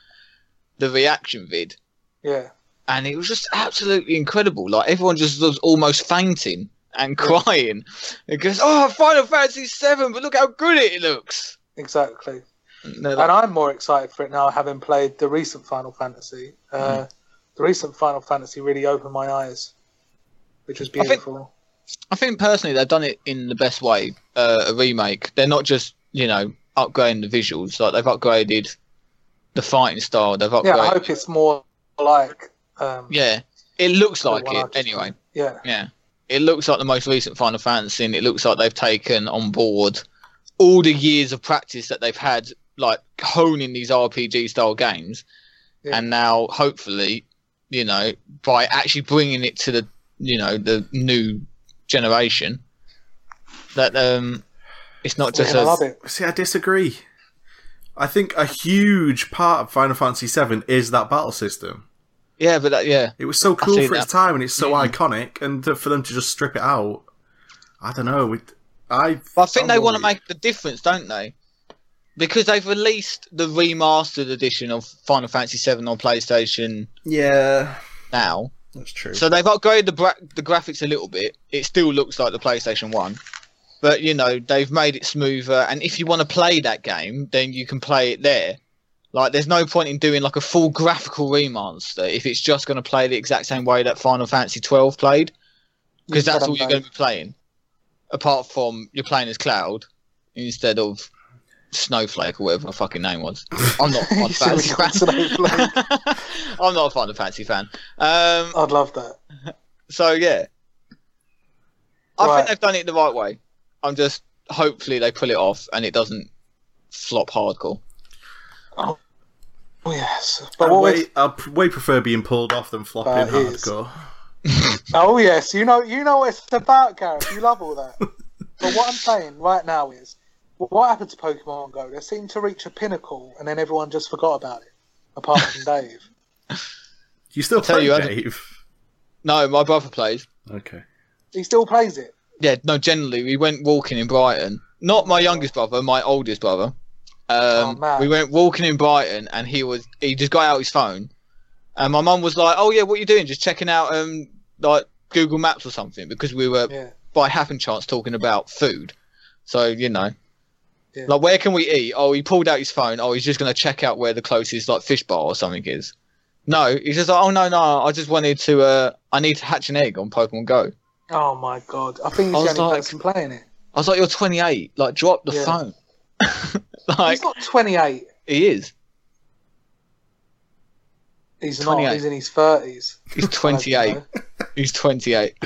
the reaction vid, Yeah, and it was just absolutely incredible. Like everyone just was almost fainting and crying. It goes, "Oh, Final Fantasy Seven, but look how good it looks." exactly. And And I'm more excited for it now, having played the recent Final Fantasy. Uh, The recent Final Fantasy really opened my eyes, which was think- beautiful. I think personally they've done it in the best way. Uh, a remake. They're not just you know upgrading the visuals. Like they've upgraded the fighting style. They've upgraded. yeah, I hope it's more like. Um, Yeah, it looks like it just anyway. played. Yeah, Yeah, it looks like the most recent Final Fantasy, and it looks like they've taken on board all the years of practice that they've had, like honing these RPG style games, Yeah. and now hopefully, you know, by actually bringing it to the, you know, the new generation, that um, it's not just gonna a, love it. See, I disagree. I think a huge part of Final Fantasy VII is that battle system. Yeah, but that, yeah, It was so cool for that. its time, and it's so Mhm. iconic. And to, for them to just strip it out, I don't know. It, I, I think they want to make the difference, don't they? Because they've released the remastered edition of Final Fantasy VII on PlayStation Yeah, now. that's true. So they've upgraded the bra- the graphics a little bit. It still looks like the PlayStation One, but you know they've made it smoother. And if you want to play that game, then you can play it there. Like, there's no point in doing like a full graphical remaster if it's just going to play the exact same way that Final Fantasy 12 played, because that's all you're going to be playing. Apart from you're playing as Cloud instead of Snowflake or whatever my fucking name was. I'm not a Final Fantasy fan. I'm not a Final Fantasy fan. Um, I'd love that. so yeah, I Right. think they've done it the right way. I'm just hopefully they pull it off and it doesn't flop hardcore. Oh yes, I but what way, was, I p- way prefer being pulled off than flopping That is- hardcore. oh yes, you know you know what it's about, Gareth. You love all that. but what I'm saying right now is, what happened to Pokemon Go? They seemed to reach a pinnacle, and then everyone just forgot about it, apart from Dave. You still tell play you, I Dave? No, my brother plays. Okay. He still plays it. Yeah, no. Generally, we went walking in Brighton. Not my youngest brother, my oldest brother. Oh, Um, man. we went walking in Brighton, and he was he just got out his phone, and my mum was like, "Oh yeah, what are you doing? Just checking out um like Google Maps or something?" Because we were Yeah, by happen chance talking about food. So, you know. Yeah. Like where can we eat? Oh, he pulled out his phone. Oh, he's just gonna check out where the closest like fish bar or something is. No, he's just like, oh no, no, I just wanted to uh I need to hatch an egg on Pokemon Go. Oh my god! I think he's the only like- person playing it. I was like, You're twenty eight, like drop the Yeah. phone. like he's not 28. he is. He's not. He's in his 30s. He's twenty eight. He's twenty eight.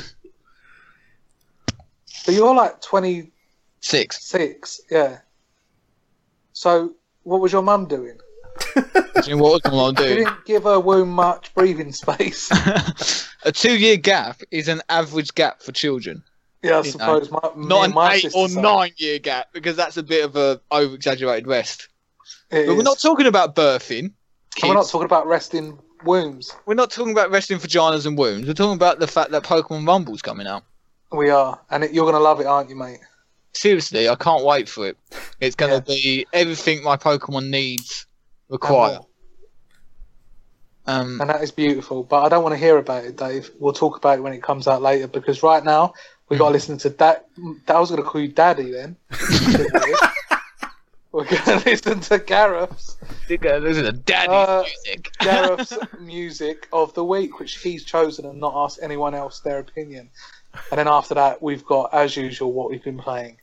But you're like 26. Six. Yeah. So, what was your mum doing? Do what was I You doing? didn't give her womb much breathing space. a two year gap is an average gap for children. Yeah, I suppose my, Not an my eight or nine year gap, because that's a bit of a over exaggerated rest. It But we're not talking about birthing. And we're not talking about resting wombs. We're not talking about resting vaginas and wombs. We're talking about the fact that Pokemon Rumble's coming out. We are, and it, you're gonna love it, aren't you, mate? Seriously, I can't wait for it. It's going to Yeah. be everything my Pokemon needs require. Um, And that is beautiful. But I don't want to hear about it, Dave. We'll talk about it when it comes out later. Because right now we Mm. got to listen to that. I was gonna call you Daddy then. We're gonna listen to Gareth's this is a daddy Uh, music. Gareth's music of the week, which he's chosen and not asked anyone else their opinion. And then after that, we've got, as usual, what we've been playing.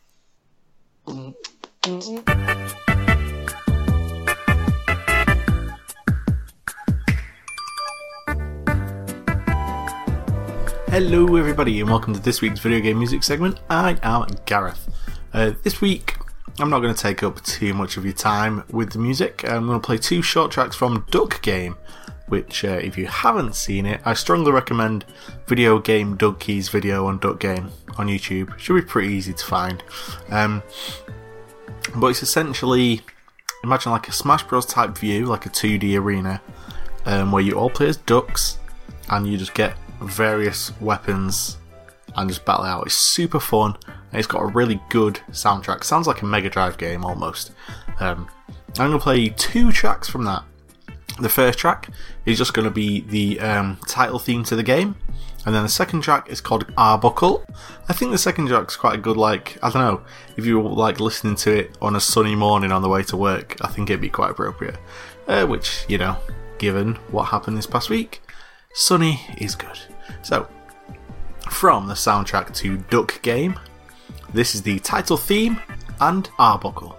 Hello, everybody, and welcome to this week's video game music segment. I am Gareth. Uh, this week, I'm not going to take up too much of your time with the music. I'm going to play two short tracks from Duck Game, which, uh, if you haven't seen it, I strongly recommend Video Game Dunkey's video on Duck Game on YouTube. Should be pretty easy to find. Um, but it's essentially imagine like a Smash Bros type view, like a 2D arena, um, where you all play as ducks and you just get various weapons and just battle out. It's super fun and it's got a really good soundtrack. Sounds like a Mega Drive game almost. Um, I'm going to play two tracks from that. The first track is just going to be the um, title theme to the game, and then the second track is called Arbuckle. I think the second track's quite a good, like, I don't know, if you like listening to it on a sunny morning on the way to work, I think it'd be quite appropriate. Uh, which, you know, given what happened this past week, sunny is good. So, from the soundtrack to Duck Game, this is the title theme and Arbuckle.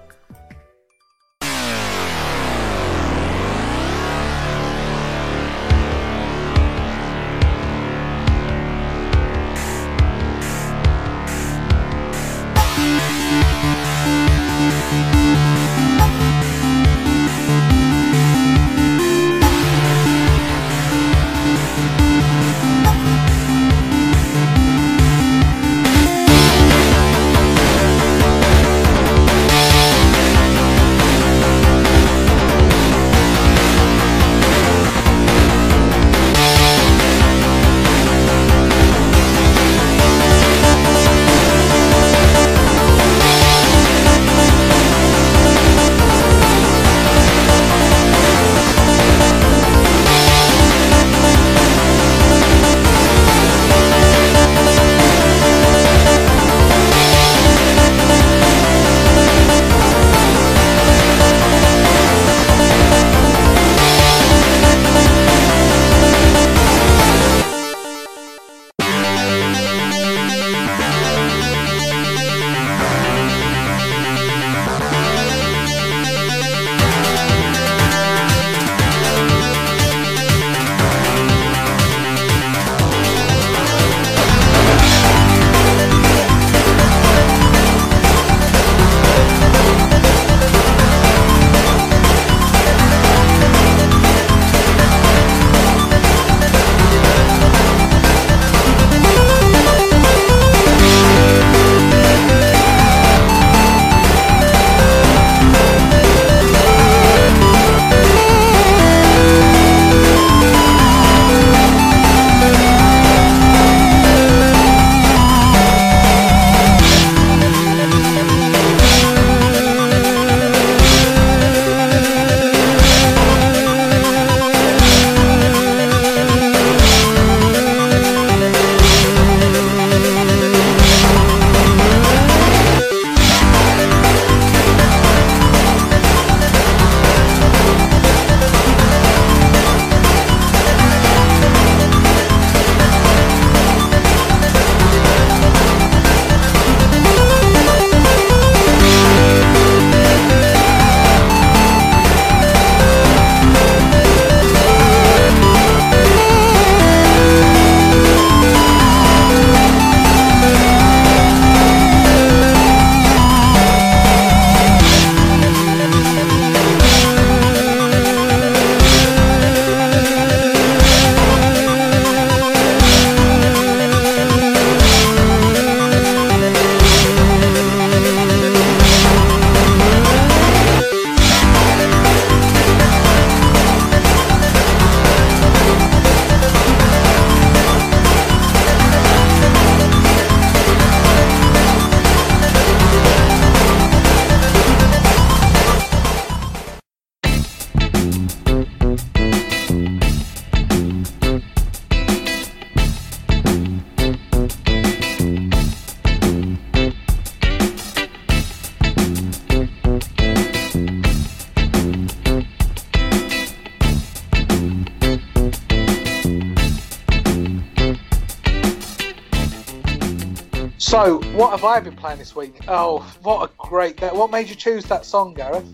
What have I been playing this week? Oh, what a great game. What made you choose that song, Gareth?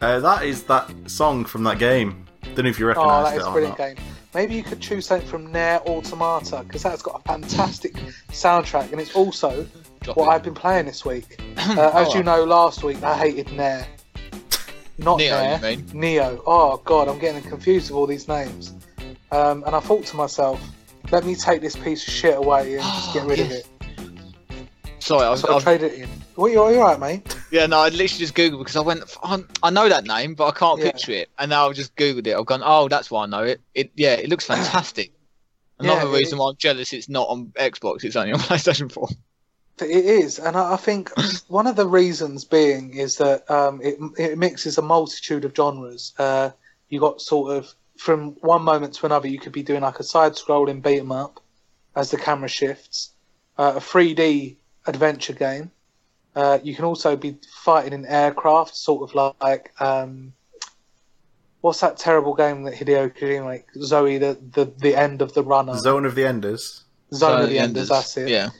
Uh, that is that song from that game. Don't know if you Oh, recognise that it is a brilliant game. Maybe you could choose something from Nier Automata, because that's got a fantastic soundtrack, and it's also Drop what it. I've been playing this week. Uh, as Oh. you know, last week I hated Nier. Not Nioh, Nier. you mean? Nioh. Oh, God, I'm getting confused with all these names. Um, and I thought to myself, let me take this piece of shit away and just get Oh, rid of it. Sorry, I was, I I've, it in. What, you, you alright, mate? yeah, no, I literally just googled because I went, I, I know that name, but I can't Yeah. picture it, and now I've just googled it. I've gone, oh, that's why I know it. It, yeah, it looks fantastic. Another Yeah, reason why I'm jealous it's not on Xbox, it's only on PlayStation 4. It is, and I I think one of the reasons being is that um, it it mixes a multitude of genres. Uh, you got sort of from one moment to another, you could be doing like a side-scrolling beat 'em up as the camera shifts, uh, a 3D adventure game. Uh, you can also be fighting in aircraft, sort of like um, what's that terrible game that Hideo Kojima like Zoe the, the the end of the runner Zone of the Enders. Zone of So, the Enders. That's it. Yeah.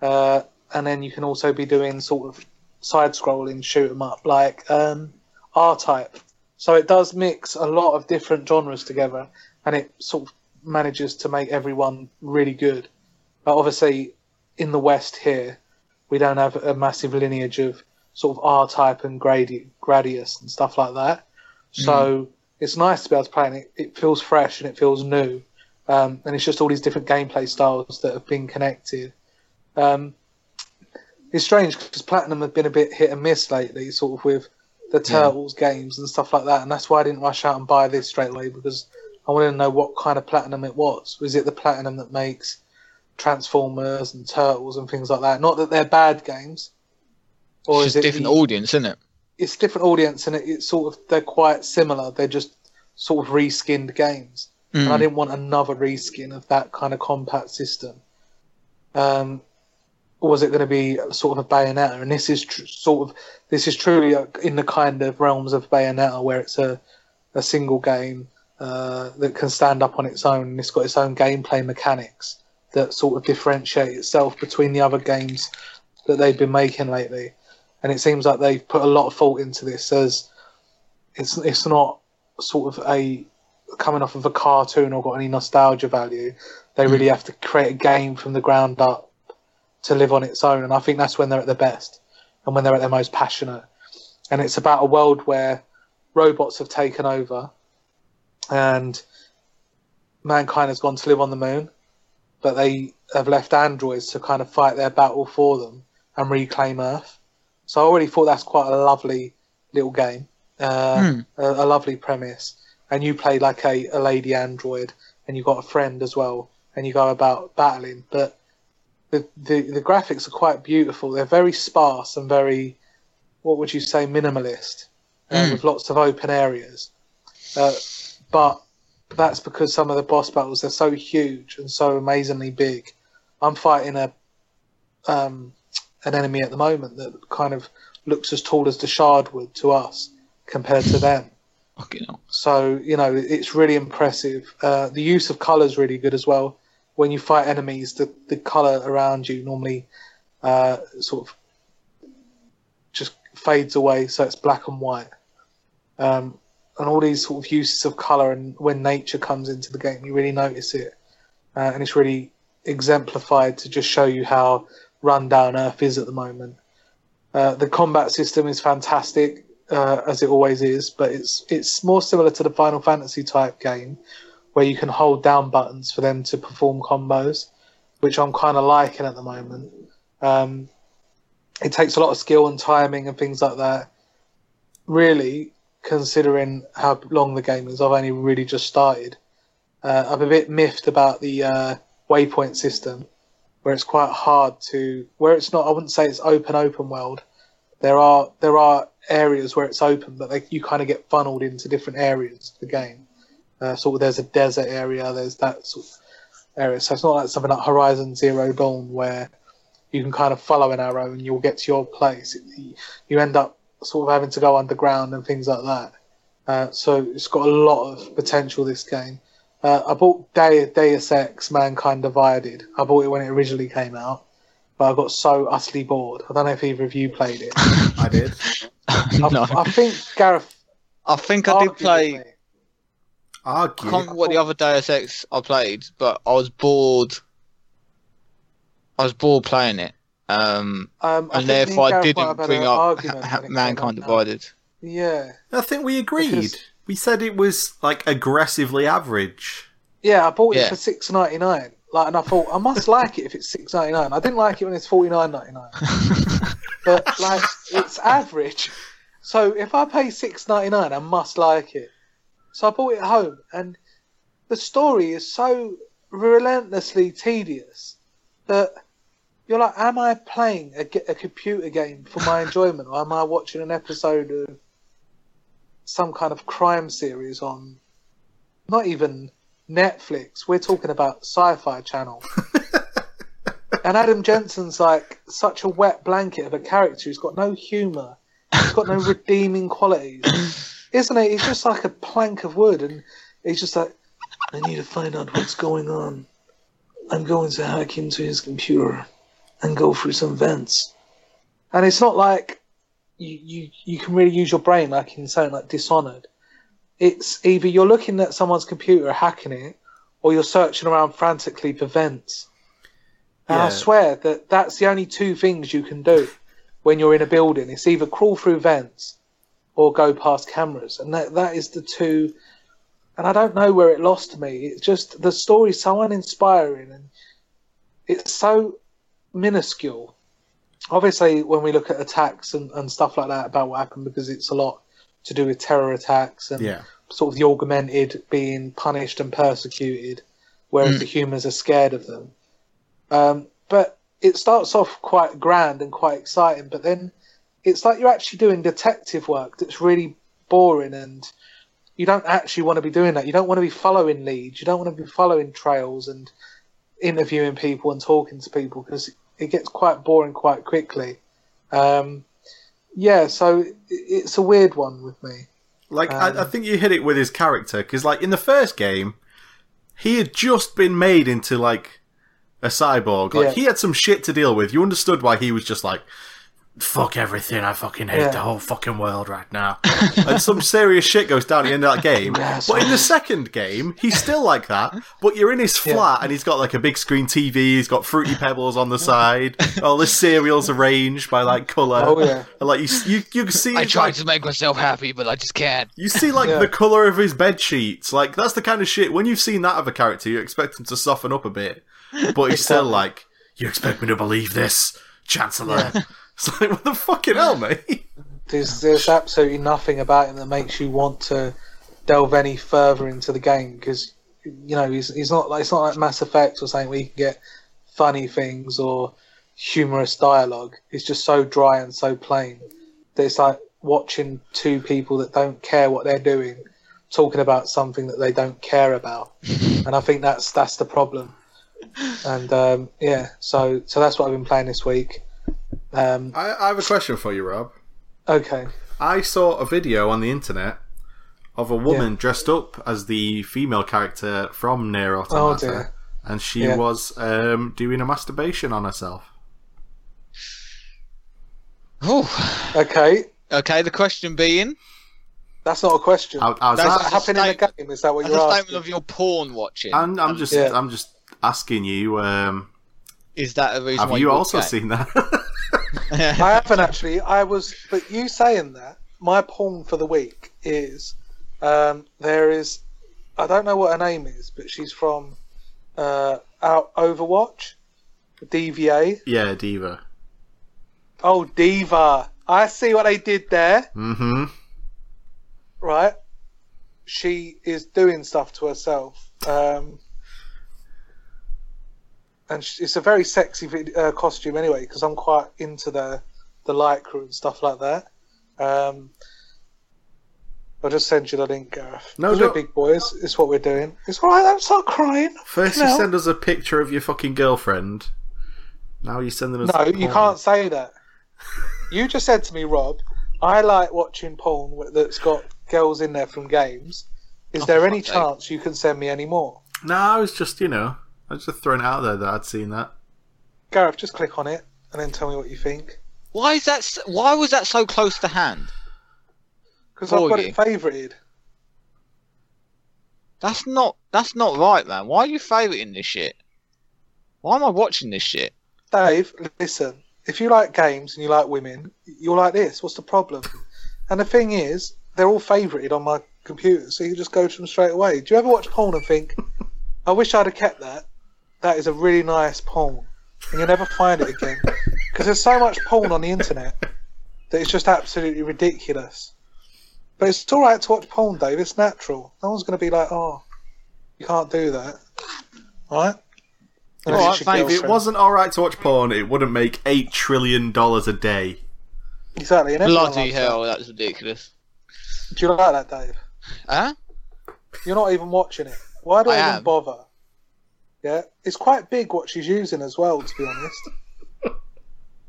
Uh, and then you can also be doing sort of side scrolling shoot 'em up like um, R type. So it does mix a lot of different genres together and it sort of manages to make everyone really good. But obviously in the West here we don't have a massive lineage of sort of R type and gradi- Gradius and stuff like that. So it's nice to be able to play and it, it feels fresh and it feels new. Um, and it's just all these different gameplay styles that have been connected. Um, it's strange because Platinum have been a bit hit and miss lately, sort of with the Turtles games and stuff like that, and that's why I didn't rush out and buy this straight away because I wanted to know what kind of Platinum it was. Was it the Platinum that makes Transformers and Turtles and things like that? Not that they're bad games, or it's is it different the- audience, isn't it? it's a different audience and it, it's sort of they're quite similar. They're just sort of reskinned games, and I Mm. didn't want another reskin of that kind of combat system. Um, or was it going to be sort of a Bayonetta? And this is tr- sort of this is truly uh, in the kind of realms of Bayonetta where it's a a single game uh, that can stand up on its own and it's got its own gameplay mechanics that sort of differentiate itself between the other games that they've been making lately. And it seems like they've put a lot of thought into this as it's it's not sort of a coming off of a cartoon or got any nostalgia value. They hmm. really have to create a game from the ground up to live on its own, and I think that's when they're at their best and when they're at their most passionate. And it's about a world where robots have taken over, and mankind has gone to live on the moon, but they have left androids to kind of fight their battle for them and reclaim Earth. So I already thought that's quite a lovely little game, uh, Hmm. a, a lovely premise. And you play like a, a lady android, and you've got a friend as well, and you go about battling. But the, the the graphics are quite beautiful. They're very sparse and very, what would you say, minimalist, uh, Mm. with lots of open areas. Uh, but that's because some of the boss battles are so huge and so amazingly big. I'm fighting a um, an enemy at the moment that kind of looks as tall as the Shard would to us compared to them. Hell. So you know it's really impressive. Uh, the use of colour is really good as well. When you fight enemies, the the colour around you normally uh, sort of just fades away, so it's black and white. Um, and all these sort of uses of colour, and when nature comes into the game, you really notice it, uh, and it's really exemplified to just show you how run down Earth is at the moment. Uh, the combat system is fantastic, uh, as it always is, but it's it's more similar to the Final Fantasy type game, where you can hold down buttons for them to perform combos, which I'm kind of liking at the moment. Um, it takes a lot of skill and timing and things like that. Really, considering how long the game is, I've only really just started. Uh, I'm a bit miffed about the uh, waypoint system, where it's quite hard to. Where it's not, I wouldn't say it's open open world. There are there are areas where it's open, but they, you kind of get funneled into different areas of the game. Uh, sort of there's a desert area, there's that sort of area. So it's not like something like Horizon Zero Dawn where you can kind of follow an arrow and you'll get to your place. You end up sort of having to go underground and things like that. Uh, so it's got a lot of potential. This game. Uh, I bought De- Deus Ex: Mankind Divided. I bought it when it originally came out, but I got so utterly bored. I don't know if either of you played it. I did. I, no. I think Gareth. I think I did play. with. I can't remember what the other Deus Ex I played, but I was bored. I was bored playing it. Um, Um, and therefore I didn't bring up argument ha- when it came Mankind. Divided. Yeah, I think we agreed. Because- We said it was like aggressively average. yeah. I bought it Yeah. for six ninety nine. Like, and I thought I must like it if it's six ninety nine. I didn't like it when it's forty nine ninety nine. but like it's average. So if I pay six ninety nine, I must like it. So I bought it home, and the story is so relentlessly tedious that you're like, am I playing a, a computer game for my enjoyment, or am I watching an episode of some kind of crime series on not even Netflix? We're talking about Sci-Fi Channel. and Adam Jensen's like such a wet blanket of a character. He's got no humour. He's got no redeeming qualities, isn't he? He's just like a plank of wood, and he's just like, I need to find out what's going on. I'm going to hack into his computer and go through some vents. And it's not like you, you, you can really use your brain like in something like Dishonored. It's either you're looking at someone's computer hacking it, or you're searching around frantically for vents. And I swear that that's the only two things you can do when you're in a building. It's either crawl through vents or go past cameras, and that that is the two. And I don't know where it lost me. It's just the story's so uninspiring, and it's so minuscule. Obviously, when we look at attacks and, and stuff like that about what happened, because it's a lot to do with terror attacks and Yeah. sort of the augmented being punished and persecuted, whereas Mm. the humans are scared of them. Um, but it starts off quite grand and quite exciting, but then it's like you're actually doing detective work that's really boring and you don't actually want to be doing that. You don't want to be following leads. You don't want to be following trails and interviewing people and talking to people because it gets quite boring quite quickly. Um, yeah, so it's a weird one with me. Like, Um, I, I think you hit it with his character because, like, in the first game, he had just been made into like a cyborg. Like, Yeah. he had some shit to deal with. You understood why he was just like, "Fuck everything. I fucking hate Yeah. the whole fucking world right now." and some serious shit goes down at the end of that game. Yes. But in the second game, he's still like that. But you're in his Yeah. flat, and he's got like a big screen TV. He's got fruity pebbles on the side. All the cereals arranged by like color. Oh, yeah. And, like you, you, you see. I his, tried like, to make myself happy, but I just can't. you see, like, Yeah. the colour of his bed sheets. Like, that's the kind of shit. When you've seen that of a character, you expect him to soften up a bit. But he's still like, you expect me to believe this, Chancellor? It's like, what the fucking hell, mate? There's there's absolutely nothing about him that makes you want to delve any further into the game because you know he's he's not like it's not like Mass Effect or something where you can get funny things or humorous dialogue. It's just so dry and so plain that it's like watching two people that don't care what they're doing talking about something that they don't care about, and I think that's that's the problem. And um, yeah, so so that's what I've been playing this week. Um, I, I have a question for you, Rob. okay. I saw a video on the internet of a woman dressed up as the female character from Nier Automata. Oh, dear. And she Yeah. was um, doing a masturbation on herself. Oh, Okay, okay. The question being, that's not a question. How, how's That's Does that? that happen in the game? Is that what as you're a asking? statement of your porn watching, I'm, I'm just, Yeah. I'm just asking you. Um, is that a reason have why you bought also the game? seen that? I haven't actually. I was, but you saying that my porn for the week is um, there is. I don't know what her name is, but she's from uh, out Overwatch, DVA. yeah, Diva. Oh, Diva! I see what they did there. Mm-hmm. Right? She is doing stuff to herself. Um, and it's a very sexy uh, costume anyway, because I'm quite into the the lycra and stuff like that. Um, I'll just send you the link, Gareth. No, no. we're big boys. It's what we're doing. It's alright. Don't start crying. First, No. you send us a picture of your fucking girlfriend. Now you're sending us. No, porn. you can't say that. You just said to me, Rob, I like watching porn that's got girls in there from games. Is Oh, there any chance you can send me any more? No, I was just, you know, I was just throwing it out there that I'd seen that. Gareth, just click on it and then tell me what you think. Why is that? s- Why was that so close to hand? Because I've For got you. it favorited. That's not. That's not right, man. Why are you favoriting this shit? Why am I watching this shit? Dave, listen. If you like games and you like women, you'll like this. What's the problem? And the thing is, they're all favorited on my computer, so you just go to them straight away. Do you ever watch porn and think, I wish I'd have kept that? That is a really nice porn. And you'll never find it again. Because there's so much porn on the internet that it's just absolutely ridiculous. But it's alright to watch porn, Dave. It's natural. No one's going to be like, oh, you can't do that. All right. And All if right, it's your thank If it wasn't alright to watch porn, it wouldn't make $8 trillion a day. exactly. Bloody loves hell, that's ridiculous. Do you like that, Dave? Huh? You're not even watching it. Why do I, I even am. bother? Yeah, it's quite big what she's using as well. To be honest,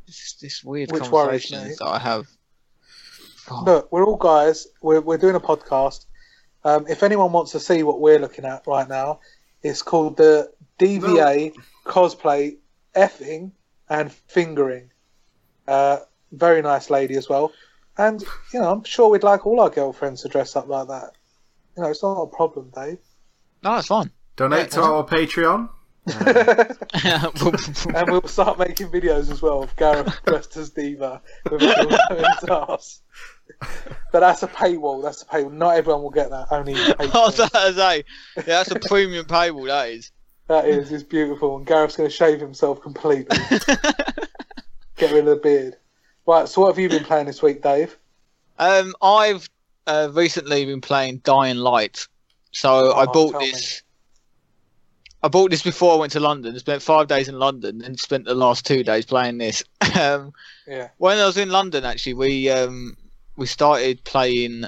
This, this weird Which worries conversation me. that I have. Oh, look, we're all guys. We're we're doing a podcast. Um, if anyone wants to see what we're looking at right now, it's called the DVA cosplay effing and fingering. Uh, very nice lady as well, and you know I'm sure we'd like all our girlfriends to dress up like that. You know, it's not a problem, Dave. No, it's fine. Donate to Yeah. our Patreon. and we'll start making videos as well of Gareth dressed as Diva with a his ass. But that's a paywall. That's a paywall. Not everyone will get that. Only I was patrons. about to say, yeah, that's a premium paywall, that is. that is. It's beautiful. And Gareth's going to shave himself completely. Get rid of the beard. Right. So what have you been playing this week, Dave? Um, I've uh, recently been playing Dying Light, so I Oh, bought this. me. I bought this before I went to London. Spent five days in London, and spent the last two days playing this. um, Yeah. when I was in London, actually, we um, we started playing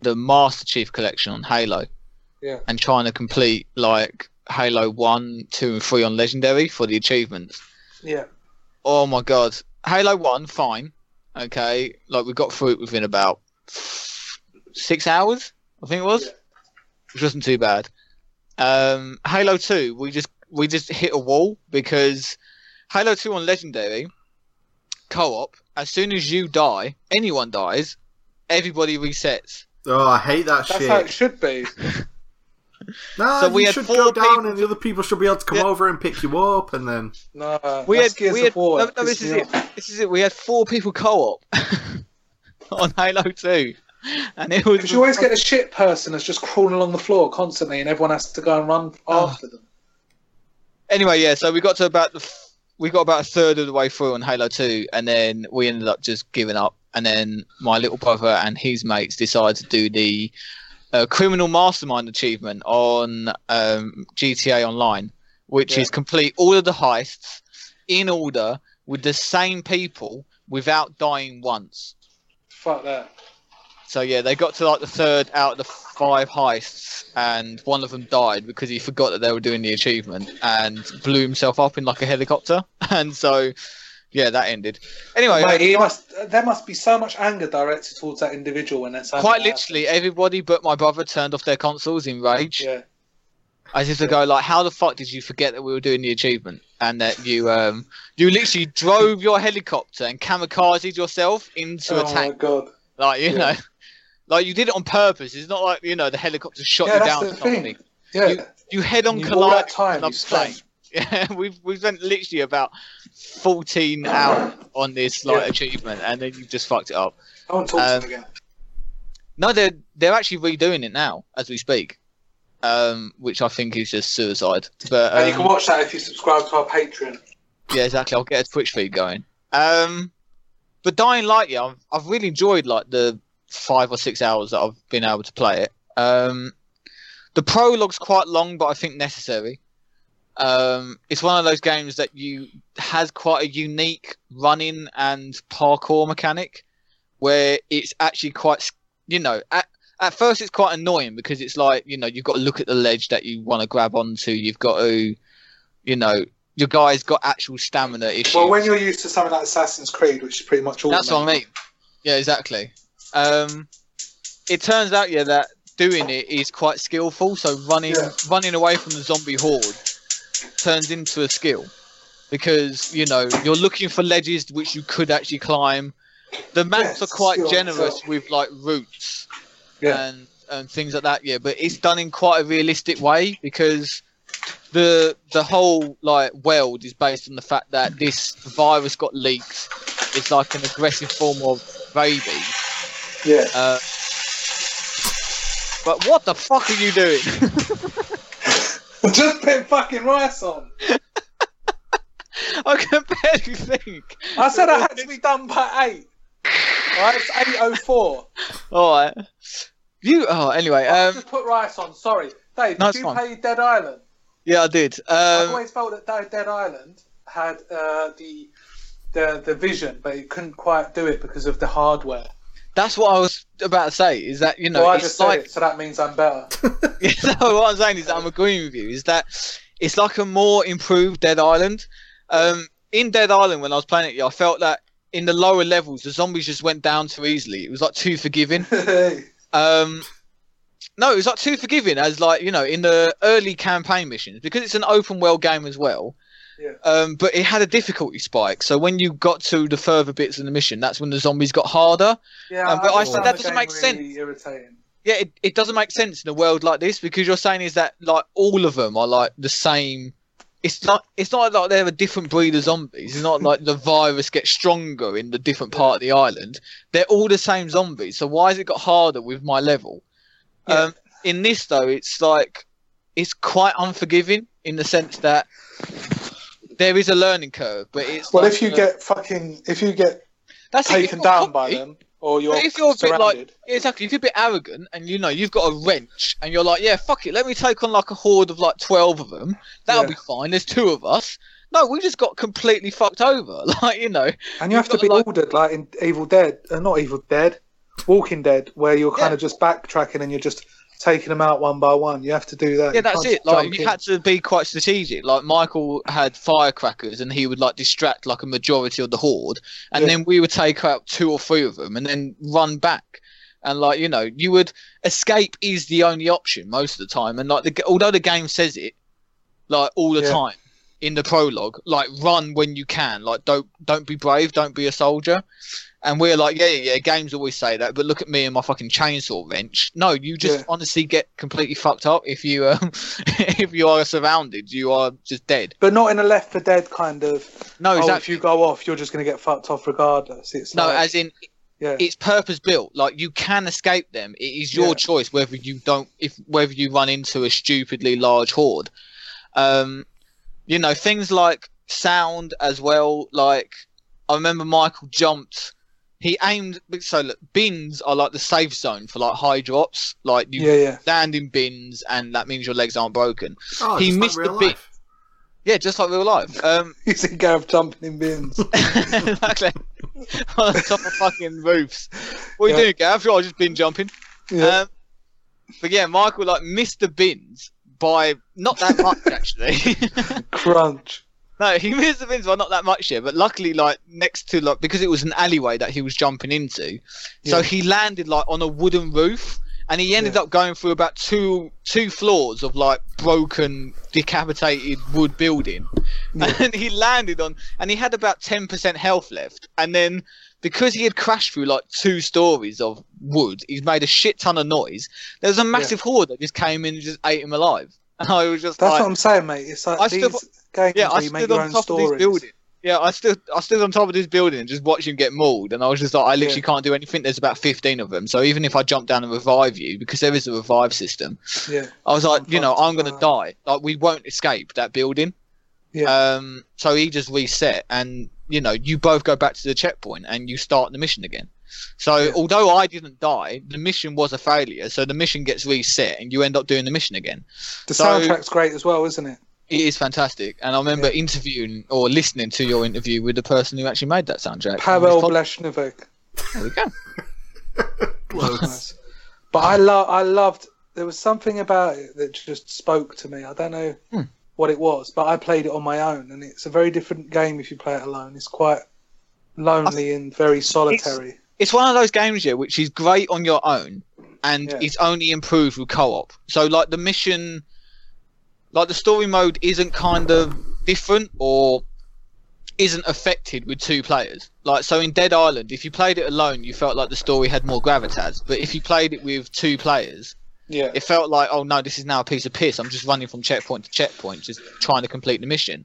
the Master Chief Collection on Halo. Yeah. And trying to complete like Halo One, Two, and Three on Legendary for the achievements. Yeah. Oh my god, Halo One, fine, okay. Like we got through it within about six hours, I think it was, Yeah. which wasn't too bad. Um, Halo Two, we just we just hit a wall because Halo Two on Legendary co-op. As soon as you die, anyone dies, everybody resets. Oh, I hate that That's shit. how it should be. No, So we you had should four go down people and the other people should be able to come Yeah. over and pick you up and then... No. We had we had no, no, this is it. This is it. We had four people co-op on Halo Two, and it was Because you always get a shit person that's just crawling along the floor constantly, and everyone has to go and run Oh. after them. anyway, yeah. So we got to about the f- we got about a third of the way through on Halo Two, and then we ended up just giving up. And then my little brother and his mates decided to do the uh, criminal mastermind achievement on um, GTA Online, which Yeah. is complete all of the heists in order with the same people without dying once. Fuck that. So yeah, they got to like the third out of the five heists, and one of them died because he forgot that they were doing the achievement and blew himself up in like a helicopter. And so, yeah, that ended. Anyway, Mate, he must. There must be so much anger directed towards that individual when that's quite literally, everybody but my brother turned off their consoles in rage. Yeah. As if to go like, "How the fuck did you forget that we were doing the achievement and that you um you literally drove your helicopter and kamikazed yourself into oh a my tank? god. Like you Yeah. know." Like you did it on purpose. It's not like you know the helicopter shot Yeah, you down or something. thing. Yeah. You, you head on collide time you spent. Yeah, we've we've spent literally about fourteen hours on this like Yeah. achievement, and then you've just fucked it up. I want to talk to Um, him again. No, they're they're actually redoing it now as we speak, um, which I think is just suicide. But and you can um, watch that if you subscribe to our Patreon. yeah, exactly. I'll get a Twitch feed going. Um, but Dying Light, yeah, I've, I've really enjoyed like the five or six hours that I've been able to play it. Um, the prologue's quite long, but I think necessary. Um, it's one of those games that you has quite a unique running and parkour mechanic, where it's actually quite, you know, at at first it's quite annoying because it's like you know you've got to look at the ledge that you want to grab onto, you've got to, you know, your guy's got actual stamina issues. Well, when you're used to something like Assassin's Creed, which is pretty much all. That's what I mean. Yeah, exactly. Um, it turns out, yeah, that doing it is quite skillful. So running Yeah. running away from the zombie horde turns into a skill because you know you're looking for ledges which you could actually climb. The maps it's are quite skill generous with like routes Yeah. and and things like that. Yeah, but it's done in quite a realistic way because the the whole like world is based on the fact that this virus got leaked. It's like an aggressive form of rabies. Yeah. Uh, but what the fuck are you doing? Just put fucking rice on. I can barely think. I said I had to be done by eight. Right, it's eight oh four. All right. You. Oh, anyway. Um. Just put rice on. Sorry, Dave. No, did you fine. play Dead Island? Yeah, I did. I've Um, always felt that Dead- Dead Island had uh, the the the vision, but it couldn't quite do it because of the hardware. That's what I was about to say. Is that you know well, I it's just said it, so that means I'm better. you know, what I'm saying is that I'm agreeing with you. Is that it's like a more improved Dead Island. Um, in Dead Island, when I was playing it, I felt that in the lower levels, the zombies just went down too easily. It was like too forgiving. Um, no, it was like too forgiving as like you know in the early campaign missions because it's an open world game as well. Yeah. Um, but it had a difficulty spike, so when you got to the further bits of the mission, that's when the zombies got harder. yeah, Um, but I just said that doesn't make really Irritating. Yeah, it, it doesn't make sense in a world like this because you're saying is that like all of them are like the same. It's not. It's not like they're a different breed of zombies. It's not like the virus gets stronger in the different part of the island. They're all the same zombies. So why has it got harder with my level? Yeah. Um, in this though, it's like it's quite unforgiving in the sense that there is a learning curve, but it's Well, like if you a- get fucking, if you get that's taken you're down by them, or you're, if you're a bit surrounded, like exactly, if you're a bit arrogant and you know you've got a wrench and you're like, yeah, fuck it, let me take on like a horde of like twelve of them. That'll Yeah. be fine. There's two of us. No, we just got completely fucked over. Like you know, and you have to be like- ordered like in Evil Dead, uh, not Evil Dead, Walking Dead, where you're kind Yeah. of just backtracking and you're just taking them out one by one. You have to do that. yeah, You that's it. Like you in. had to be quite strategic. Like Michael had firecrackers and he would like distract like a majority of the horde, and Yeah. then we would take out two or three of them and then run back. And like you know, you would escape is the only option most of the time. And like the although the game says it, like all the Yeah. time in the prologue, like run when you can. Like don't don't be brave, don't be a soldier. And we're like, yeah, yeah, yeah. Games always say that, but look at me and my fucking chainsaw wrench. No, you just Yeah. honestly get completely fucked up if you um, if you are surrounded. You are just dead. but not in a Left 4 Dead kind of. No, Oh, if you go off, you're just going to get fucked off regardless. It's no, like, as in yeah, it's purpose built. Like you can escape them. It is your Yeah. choice whether you don't, if whether you run into a stupidly large horde. Um, you know things like sound as well. Like I remember Michael jumped. He aimed. So look, bins are like the safe zone for like high drops. Like you yeah, yeah. land in bins, and that means your legs aren't broken. Oh, He just missed like the real bit. life. Yeah, just like real life. Um, You see Gareth jumping in bins. exactly. On top of fucking roofs. What are you Yeah. doing, Gav? I've just been jumping. Yeah. Um, but yeah, Michael like missed the bins by not that much actually. Crunch. No, he missed the bins by not that much here, but luckily like next to like because it was an alleyway that he was jumping into, so he landed like on a wooden roof. And he ended Yeah. up going through about two two floors of like broken, decapitated wood building, Yeah. and he landed on, and he had about ten percent health left. And then because he had crashed through like two stories of wood, he's made a shit ton of noise. There was a massive horde that just came in and just ate him alive. And I was just That's like, what I'm saying, mate. It's like I these stood- yeah, I stood on top of this building. Yeah, I stood I stood on top of this building and just watched him get mauled, and I was just like, I literally Yeah. can't do anything. There's about fifteen of them, so even if I jump down and revive you, because there is a revive system, Yeah, I was like, I'm you know. I'm gonna Uh, die. Like we won't escape that building. yeah, Um, so he just reset, and you know, you both go back to the checkpoint and you start the mission again. So Yeah. although I didn't die, the mission was a failure. So the mission gets reset, and you end up doing the mission again. the so- soundtrack's great as well, isn't it? It is fantastic, and I remember Yeah. interviewing or listening to your interview with the person who actually made that soundtrack. Pavel On this pod- Bleshnovik. There we go. Nice. But I love, I loved. There was something about it that just spoke to me. I don't know Hmm. what it was, but I played it on my own, and it's a very different game if you play it alone. It's quite lonely and very solitary. It's one of those games, yeah, which is great on your own, and Yeah. it's only improved with co-op. So like the mission, like the story mode isn't kind of different or isn't affected with two players. Like so in Dead Island, if you played it alone, you felt like the story had more gravitas. But if you played it with two players, Yeah, it felt like, oh no, this is now a piece of piss. I'm just running from checkpoint to checkpoint, just trying to complete the mission.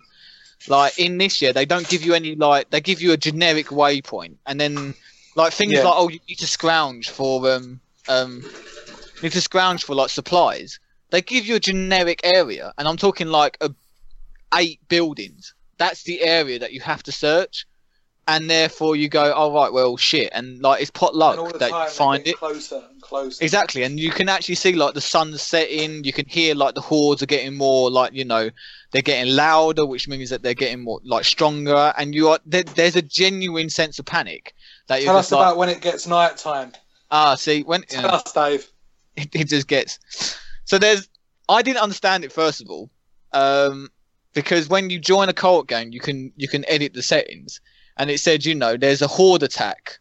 Like in this year, they don't give you any like they give you a generic waypoint, and then like things Yeah. like oh you need to scrounge for um um you need to scrounge for like supplies. They give you a generic area, and I'm talking like a eight buildings. That's the area that you have to search. and therefore you go, oh right, well shit, and like it's pot luck that you find it. closer and closer. Exactly, and you can actually see like the sun setting. You can hear like the hordes are getting more like you know they're getting louder, which means that they're getting more like stronger. And you are there, there's a genuine sense of panic that Tell us like about when it gets night time. ah see when Tell yeah, us, Dave. it, it just gets so there's I didn't understand it first of all um, because when you join a co-op game you can you can edit the settings. And it said you know there's a horde attack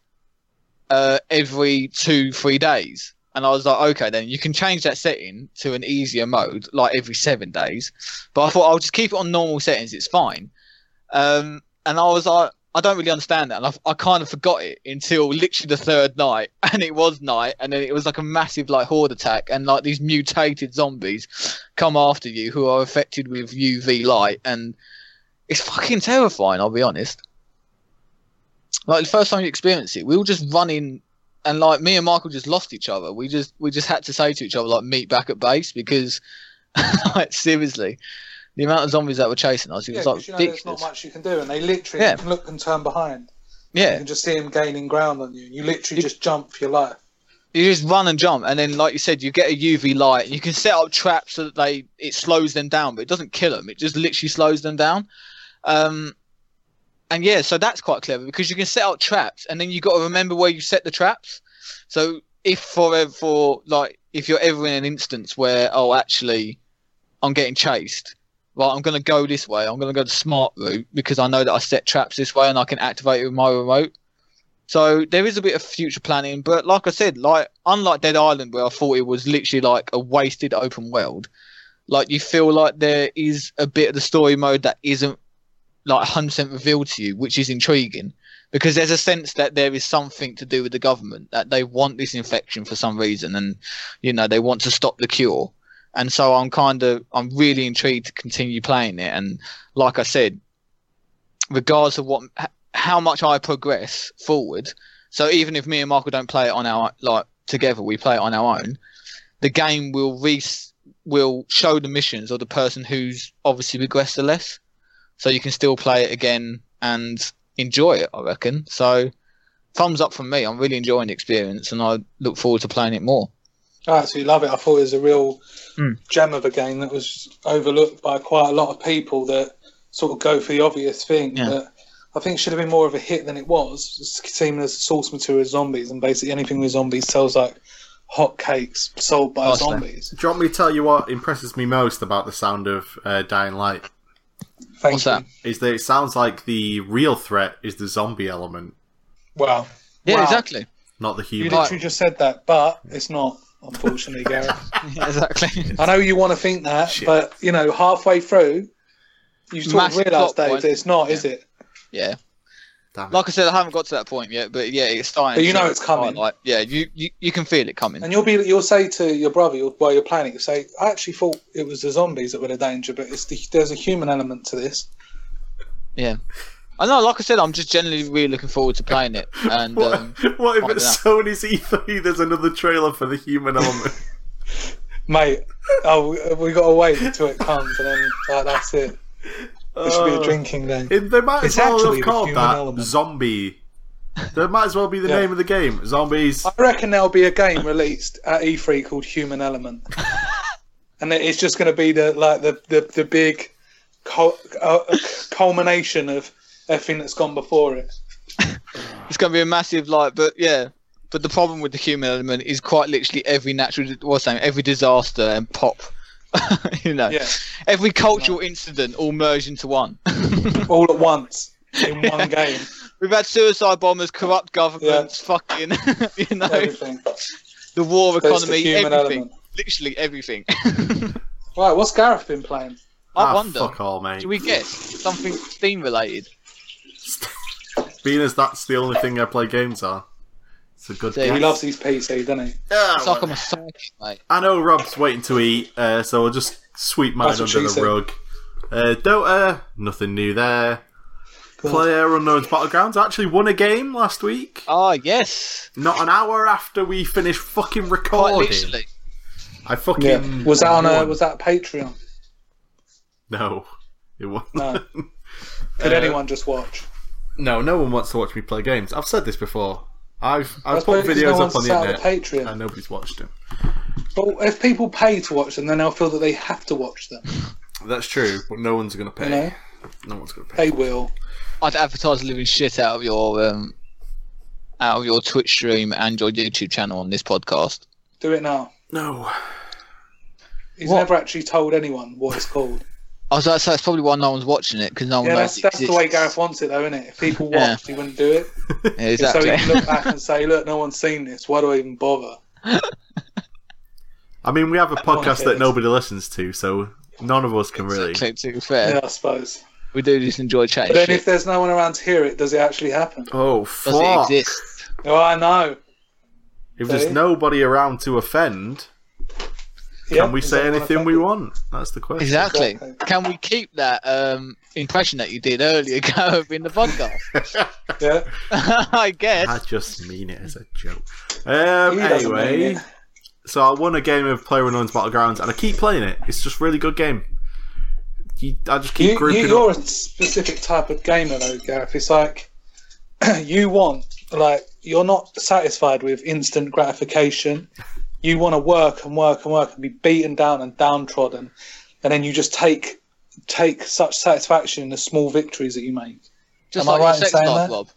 uh, every two three days. And I was like okay then you can change that setting to an easier mode like every seven days. But I thought I'll just keep it on normal settings it's fine. Um, and I was like I don't really understand that and I, I kind of forgot it until literally the third night and it was night and then it was like a massive like horde attack and like these mutated zombies come after you who are affected with UV light and it's fucking terrifying I'll be honest. Like the first time you experience it we were just running and like me and Michael just lost each other. We just we just had to say to each other like meet back at base because like seriously the amount of zombies that were chasing us it Yeah, was like you know there's not much you can do, and they literally Yeah. can look and turn behind. You yeah can just see them gaining ground on you. and You literally You- just jump for your life. you just run and jump and then like you said you get a uv light And you can set up traps so that they it slows them down but it doesn't kill them it just literally slows them down um and yeah so that's quite clever because you can set up traps and then you've got to remember where you set the traps so if for for like if you're ever in an instance where oh actually i'm getting chased right i'm going to go this way i'm going to go the smart route because i know that i set traps this way and i can activate it with my remote so there is a bit of future planning, but like I said, like unlike Dead Island, where I thought it was literally like a wasted open world, like you feel like there is a bit of the story mode that isn't like 100% revealed to you, which is intriguing because there's a sense that there is something to do with the government that they want this infection for some reason, and you know they want to stop the cure. And so I'm kind of I'm really intrigued to continue playing it, and like I said, regardless of what how much I progress forward. So even if me and Michael don't play it on our like together, we play it on our own. The game will re will show the missions or the person who's obviously regressed the less, so you can still play it again and enjoy it. I reckon. So thumbs up from me. I'm really enjoying the experience, and I look forward to playing it more. I absolutely love it. I thought it was a real Hmm. gem of a game that was overlooked by quite a lot of people that sort of go for the obvious thing. Yeah. That I think should have been more of a hit than it was. It's seen as source material as zombies, and basically anything with zombies sells like hot cakes sold by Honestly. zombies. Do you want me to tell you what impresses me most about the sound of uh, Dying Light? Thank What's you. that? Is that it sounds like the real threat is the zombie element, Wow. Yeah, Wow. exactly. not the human. You literally just said that, but it's not, unfortunately, Gareth. Yeah, exactly. I know you want to think that, Shit. but you know, halfway through, you sort of Massive realise, plot Dave, point. that it's not, is it? yeah. Damn it. Like I said, I haven't got to that point yet, but yeah, it's starting. But you know it's coming. Like, yeah, you, you you can feel it coming. And you'll be, you'll say to your brother you'll, while you're playing it, you'll say, "I actually thought it was the zombies that were the danger, but it's the, there's a human element to this." I know, like I said, I'm just generally really looking forward to playing it. And What, um, what if find it's out. Sony's E3? There's another trailer for the human element. Mate, oh, we got to wait until it comes, and then like, that's it. It should be a Uh, drinking game. it- they might as It's well actually have called human that element. zombie. That might as well be the Yeah. name of the game. Zombies. I reckon there'll be a game released at E3 called Human Element, and it's just going to be the like the the, the big cul- uh, culmination of everything that's gone before it. it's going to be a massive like, but yeah. But the problem with the human element is quite literally every natural, what's saying, every disaster and pop. you know, Yeah, every cultural incident all merged into one. all at once in one game, We've had suicide bombers, corrupt governments, fucking, you know, everything. the war So it's the economy, everything, element. literally everything. Right, what's Gareth been playing? I ah, wonder. Fuck all, mate. Do we guess something Steam related? Being as that's the only thing I play games on. It's a good So He loves these PC, doesn't he? Yeah, It's like I'm a psychic, mate. I know Rob's waiting to eat, uh, so I'll just sweep mine That's under the said. rug. Uh, Dota, nothing new there. Good. Player Unknown's Battlegrounds actually won a game last week. Ah, yes. Not an hour after we finished fucking Quite recording. literally. I fucking Yeah. Was that on a? Was that Patreon? No, it wasn't. No. Could Uh, anyone just watch? No, no one wants to watch me play games. I've said this before. I've I've put videos no up on the internet Patreon. and nobody's watched them. But if people pay to watch them, then they'll feel that they have to watch them. That's true, but no one's gonna pay. You know, No one's gonna pay. they will. I'd advertise the living shit out of your um, out of your Twitch stream and your YouTube channel on this podcast. Do it now. No. He's What? never actually told anyone what it's called. I was like, so that's probably why no one's watching it because no one yeah, knows that's, it that's the way. Gareth wants it, though, isn't it? If people Yeah. watched, he wouldn't do it. Yeah, So he can look back and say, "Look, no one's seen this. Why do I even bother?" I mean, we have a one podcast that nobody listens to, so none of us can really. Exactly, to be fair, Yeah, I suppose. we do just enjoy chatting But then, shit. if there's no one around to hear it, does it actually happen? Oh Does it exist? Oh, I know. If there's nobody around to offend, Yeah, can we say anything we want? That's the question. Exactly. Exactly. Can we keep that um, impression that you did earlier, Gareth, in the podcast? Yeah. I guess. I just mean it as a joke. Um, He doesn't mean anyway, so I won a game of PlayerUnknown's Battlegrounds, and I keep playing it. It's just a really good game. You, I just keep You, grouping you, you're up. a specific type of gamer, though, Gareth. It's like you want, like, you're not satisfied with instant gratification. You want to work and work and work and be beaten down and downtrodden, and then you just take take such satisfaction in the small victories that you make. Just Am I like right your in sex saying life, that? Rob.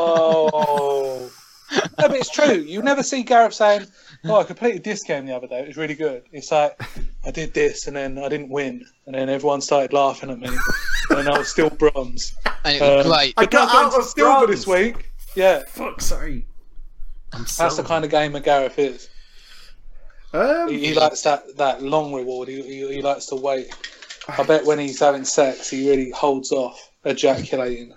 Oh. no, but it's true. You never see Gareth saying, "Oh, I completed this game the other day. It was really good." It's like I did this, and then I didn't win, and then everyone started laughing at me, and I was still bronze. And it was Um, great. I But got now out of silver bronze. this week. Yeah, Fuck, sake. I'm that's the kind of gamer Gareth is. Um, He, he likes that, that long reward. He, he, he likes to wait. I bet when he's having sex, he really holds off ejaculating.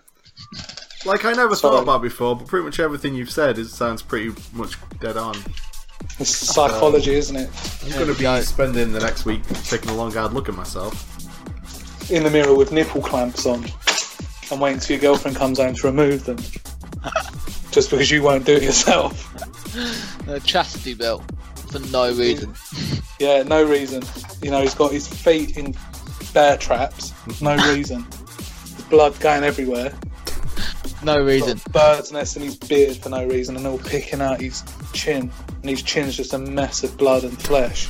like I never Sorry. thought about before, but pretty much everything you've said is sounds pretty much dead on. It's psychology, isn't it? I'm going to be go. spending the next week taking a long hard look at myself. In the mirror with nipple clamps on, and waiting till your girlfriend comes home to remove them. Just because you won't do it yourself. A chastity belt for no reason. Yeah, no reason. You know, he's got his feet in bear traps. No reason. Blood going everywhere. No reason. Bird's nest in his beard for no reason, and all picking out his chin. And his chin's just a mess of blood and flesh.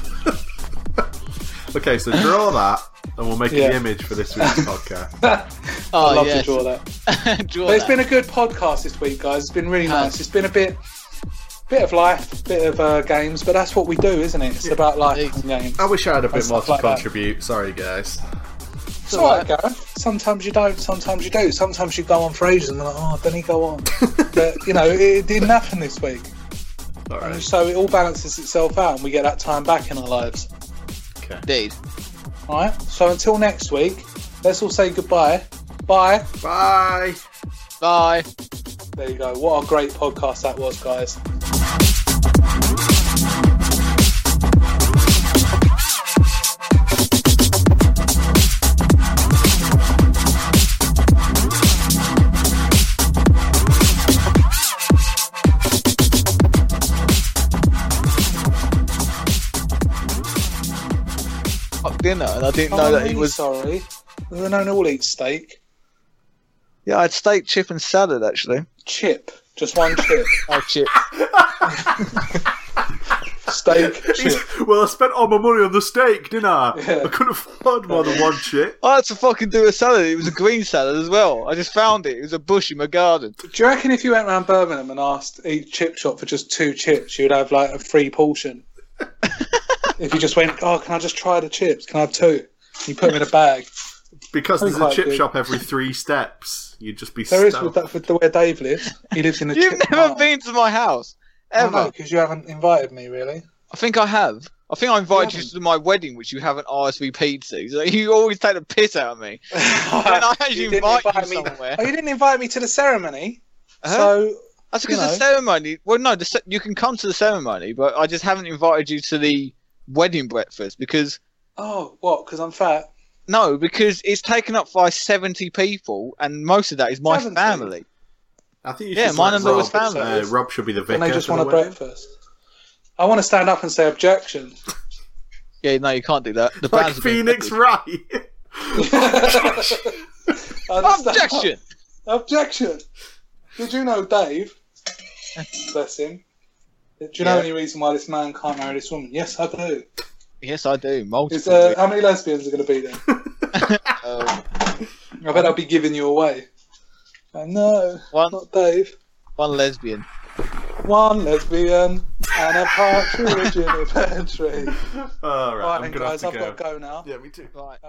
Okay, so draw that, and we'll make Yeah. an image for this week's podcast. Oh, I'd love yes. to draw that. Draw But it's that. been a good podcast this week, guys. It's been really Has. nice. It's been a bit, bit of life, bit of uh, games, but that's what we do, isn't it? It's about life and games. I wish I had a bit more to like that. contribute. Sorry, guys. It's alright, Gareth. Sometimes you don't, sometimes you do. Sometimes you go on for ages and you're like, oh, then he go on. but, you know, it, it didn't happen this week. All right. so it all balances itself out and we get that time back in our lives. Okay. Indeed. Alright? So until next week, let's all say goodbye. Bye. Bye. Bye. There you go. What a great podcast that was, guys. Dinner, and I didn't Oh, know I'm that it really was. sorry. We don't all eat steak. Yeah, I had steak, chip, and salad actually. Chip. Just one chip. Oh, chip. steak, chip. well, I spent all my money on the steak, didn't I? Yeah. I couldn't afford more than one chip. I had to fucking do a salad. It was a green salad as well. I just found it. It was a bush in my garden. Do you reckon if you went around Birmingham and asked each chip shop for just two chips, you'd have like a free portion? if you just went, oh, can I just try the chips? Can I have two? You put them in a bag. Because That'd there's be a chip good. shop every three steps. You'd just be There is stuck. with, that, with the where Dave lives. He lives in a You've chip never mart. been to my house ever. because you haven't invited me, really. I think I have. I think I invited you haven't. to my wedding, which you haven't RSVP'd to. So you always take the piss out of me. When I actually You didn't invite, invite you me- somewhere. Oh, you didn't invite me to the ceremony, Huh? so That's you because the ceremony. Well, no, the, you can come to the ceremony, but I just haven't invited you to the wedding breakfast because oh, what? Because I'm fat. no, because it's taken up by seventy people, and most of that is my 70? family. I think you Yeah, should mine let and Laura's family. Uh, Rob should be the vicar. And they just want a wedding. breakfast. I want to stand up and say objection. Yeah, no, you can't do that. The Like bands Phoenix affected. Wright. I just stand up. Objection. Objection. Did you know Dave? Bless him. Do you know Yeah. any reason why this man can't marry this woman? Yes, I do. Yes, I do. Multiple. Is, uh, how many lesbians are going to be there? um, I bet I'll be giving you away. Uh, no, one, not Dave. one lesbian. One lesbian and a partridge in a pear tree. All right, Right, I'm guys, have I've go. got to go now. Yeah, me too. Right.